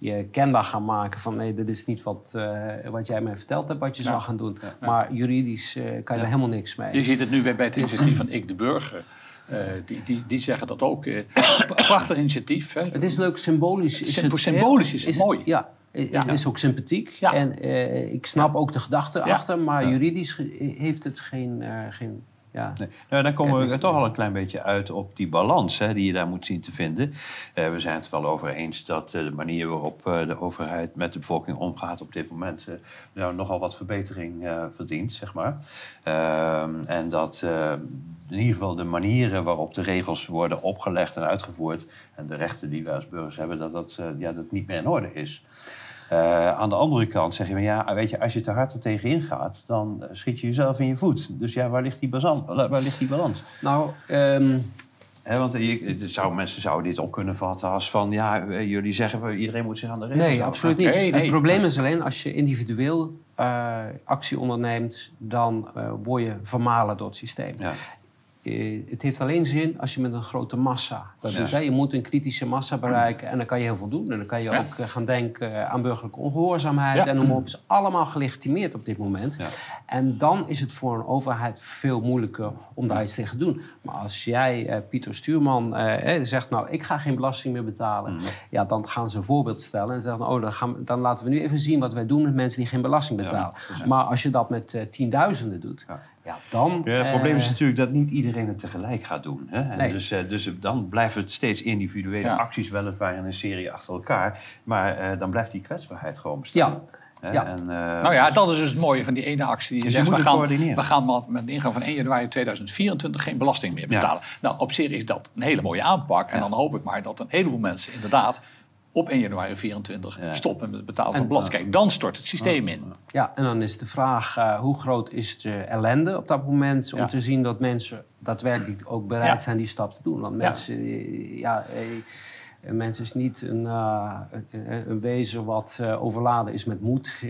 je kenbaar gaan maken van nee, dit is niet wat, eh, wat jij mij verteld hebt wat je zou gaan doen. Maar juridisch eh, kan je er helemaal niks mee. Je ziet het nu weer bij het initiatief van Ik de Burger. Eh, die, die, die zeggen dat ook. eh, prachtig initiatief. Hè. Het is leuk, symbolisch is het... symbolisch is het mooi. Ja, het Ja. is ook sympathiek. Ja. En eh, ik snap ook de gedachte achter, maar juridisch heeft het geen... geen ja. Nee. Nou, dan komen we toch al een klein beetje uit op die balans hè, die je daar moet zien te vinden. Eh, we zijn het wel over eens dat eh, de manier waarop eh, de overheid met de bevolking omgaat op dit moment nou, nogal wat verbetering verdient, zeg maar. Ehm, en dat in ieder geval de manieren waarop de regels worden opgelegd en uitgevoerd en de rechten die wij als burgers hebben, dat dat, ja, dat niet meer in orde is. Eh, aan de andere kant zeg je, maar ja, weet je, als je te hard er tegenin gaat, dan eh, schiet je jezelf in je voet. Dus ja, waar ligt die, bazan, waar ligt die balans? Nou, ehm, Hè, want je, zou, mensen zouden dit op kunnen vatten als van... ja, eh, jullie zeggen iedereen moet zich aan de regels nee, houden. absoluut niet. Nee, nee. Het probleem is alleen als je individueel eh, actie onderneemt, dan eh, word je vermalen door het systeem. Ja. Eh, het heeft alleen zin als je met een grote massa dat Ja. doet. Hè. Je moet een kritische massa bereiken en dan kan je heel veel doen. En dan kan je Ja. ook eh, gaan denken aan burgerlijke ongehoorzaamheid Ja. en noem op. is allemaal gelegitimeerd op dit moment. Ja. En dan is het voor een overheid veel moeilijker om daar iets tegen te doen. Maar als jij, eh, Pieter Stuurman, eh, eh, zegt... nou, ik ga geen belasting meer betalen... ja, dan gaan ze een voorbeeld stellen en zeggen... oh, dan, gaan we- dan laten we nu even zien wat wij doen met mensen die geen belasting betalen. Maar als je dat met eh, tienduizenden doet... Ja. Dan... Ja, het probleem is eh, natuurlijk dat niet iedereen het tegelijk gaat doen. Hè? En Nee. dus, eh, dus dan blijven het steeds individuele Ja. acties weliswaar in een serie achter elkaar. Maar eh, dan blijft die kwetsbaarheid gewoon bestaan. Hè? Ja. En, eh, Nou ja, dat is dus het mooie van die ene actie. Die Dus je zegt, we gaan, we gaan met- de ingang van 1 januari 2024 geen belasting meer Ja. betalen. Nou, op zich is dat een hele mooie aanpak. En dan hoop ik maar dat een heleboel mensen inderdaad op 1 januari 24 Ja. stoppen met het betalen van belasting. Kijk, dan stort het systeem in. Ja, en dan is de vraag eh, hoe groot is de ellende op dat moment... om Ja. te zien dat mensen daadwerkelijk ook bereid Ja. zijn die stap te doen. Want mensen, eh, ja... eh, een mens is niet een, eh, een, een wezen wat eh, overladen is met moed. Eh.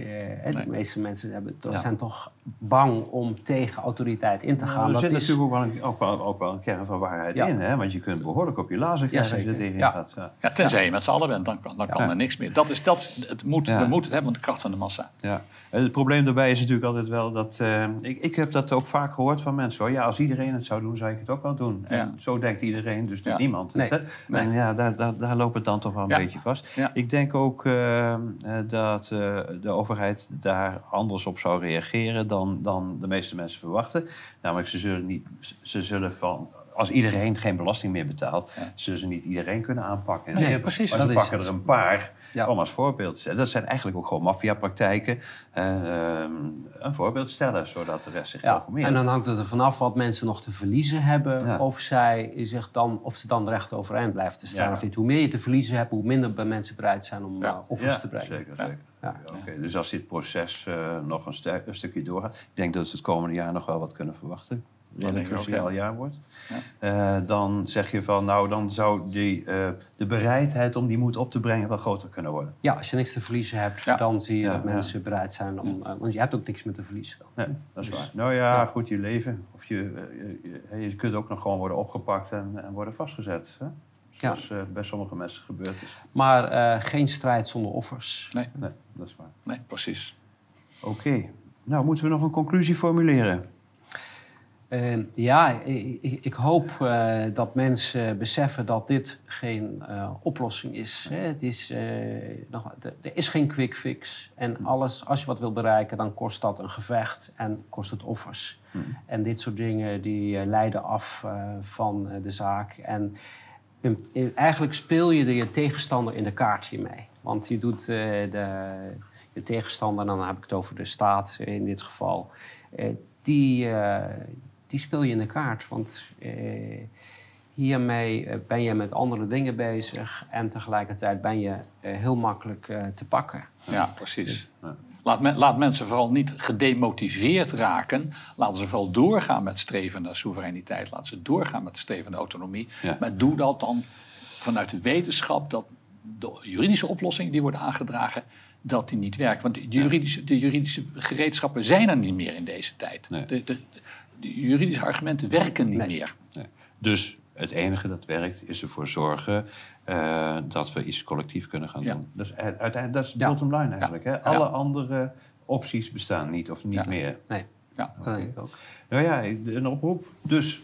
Nee. De meeste mensen hebben, Ja. zijn toch bang om tegen autoriteit in te gaan. Nou, er dat zit is, natuurlijk ook wel, een, ook, wel, ook wel een kern van waarheid Ja. in. Hè? Want je kunt behoorlijk op je lazen krijgen als je er Ja. gaat. Ja. Ja, tenzij je met z'n allen bent, dan kan, dan kan Ja. er niks meer. Dat is, dat is, het moet, Ja. We moeten het hebben, want de kracht van de massa. Ja. Het probleem daarbij is natuurlijk altijd wel dat... eh, ik, ik heb dat ook vaak gehoord van mensen. Hoor. Ja, als iedereen het zou doen, zou ik het ook wel doen. Ja. En zo denkt iedereen, dus Ja. niemand het. Nee. En ja, daar, daar, daar loopt het dan toch wel een Ja. beetje vast. Ik denk ook eh, eh, dat de overheid daar anders op zou reageren... Dan, dan de meeste mensen verwachten. Namelijk, ze zullen, niet, ze zullen van... als iedereen geen belasting meer betaalt, Ja. zullen ze niet iedereen kunnen aanpakken. Nee, precies. Maar ze is pakken er een paar Ja. om als voorbeeld te. Dat zijn eigenlijk ook gewoon maffiapraktijken. Ehm, een voorbeeld stellen, zodat de rest zich Ja, informeert. en dan hangt het er vanaf wat mensen nog te verliezen hebben. Ja. Of, zij zich dan, of ze dan recht overeind blijven te staan. Ja. Of niet. Hoe meer je te verliezen hebt, hoe minder bij mensen bereid zijn om Ja. eh, offers ja, te brengen. Zeker, Ja. zeker. Ja. Dus als dit proces eh, nog een, stukje doorgaat, ik denk dat we het komende jaar nog wel wat kunnen verwachten. Ik een ook, cruciaal ja. jaar wordt. Eh, dan zeg je van, nou, dan zou die, eh, de bereidheid om die moed op te brengen wel groter kunnen worden. Ja, als je niks te verliezen hebt, Ja. dan zie je Ja, dat ja. mensen bereid zijn om... eh, want je hebt ook niks meer te verliezen dan. Nee, dat is Dus- waar. Nou ja, ja. goed, je leven. Of je, je, je, je kunt ook nog gewoon worden opgepakt en, en worden vastgezet. Hè? Zoals eh, bij sommige mensen gebeurd is. Maar eh, geen strijd zonder offers. Nee, Nee, dat is waar. nee, precies. Oké. Nou, moeten we nog een conclusie formuleren? Eh, ja, ik, ik- hoop eh, dat mensen beseffen dat dit geen eh, oplossing is. Hè. Het is eh, nog, er is geen quick fix. En alles, als je wat wil bereiken, dan kost dat een gevecht en kost het offers. En dit soort dingen die leiden af van de zaak. En in- in- eigenlijk speel je de, je tegenstander in de kaart hiermee. Want je doet de, je tegenstander, dan heb ik het over de staat in dit geval, die, die speel je in de kaart. Want eh, hiermee eh, ben je met andere dingen bezig en tegelijkertijd ben je eh, heel makkelijk eh, te pakken. Ja, precies. Laat, men- laat mensen vooral niet gedemotiveerd raken. Laten ze vooral doorgaan met streven naar soevereiniteit. Laten ze doorgaan met streven naar autonomie. Ja. Maar doe dat dan vanuit de wetenschap dat de juridische oplossingen die worden aangedragen, dat die niet werken. Want de juridische, de juridische gereedschappen zijn er niet meer in deze tijd. Nee. De, de, de juridische argumenten werken niet Nee. meer. Nee. Dus het enige dat werkt is ervoor zorgen eh, dat we iets collectief kunnen gaan Ja. doen. Dat is, uiteindelijk, dat is Ja. bottom line eigenlijk. Hè? Ja. Alle andere opties bestaan niet of niet Ja. meer. Nee, Ja. dat denk ik ook. Nou ja, een oproep. Dus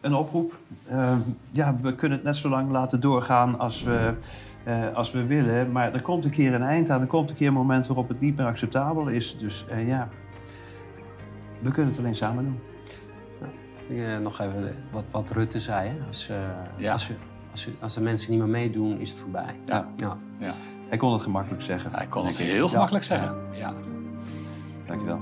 een oproep. Eh, ja, we kunnen het net zo lang laten doorgaan als we, eh, als we willen. Maar er komt een keer een eind aan. Er komt een keer een moment waarop het niet meer acceptabel is. Dus eh, ja, we kunnen het alleen samen doen. Eh, nog even wat, wat Rutte zei. Hè? Als, eh, Ja. als, als, als de mensen niet meer meedoen, is het voorbij. Ja. Ja. Ja. Hij kon het gemakkelijk zeggen. Hij kon het heel gemakkelijk zeggen. Ja. Dankjewel.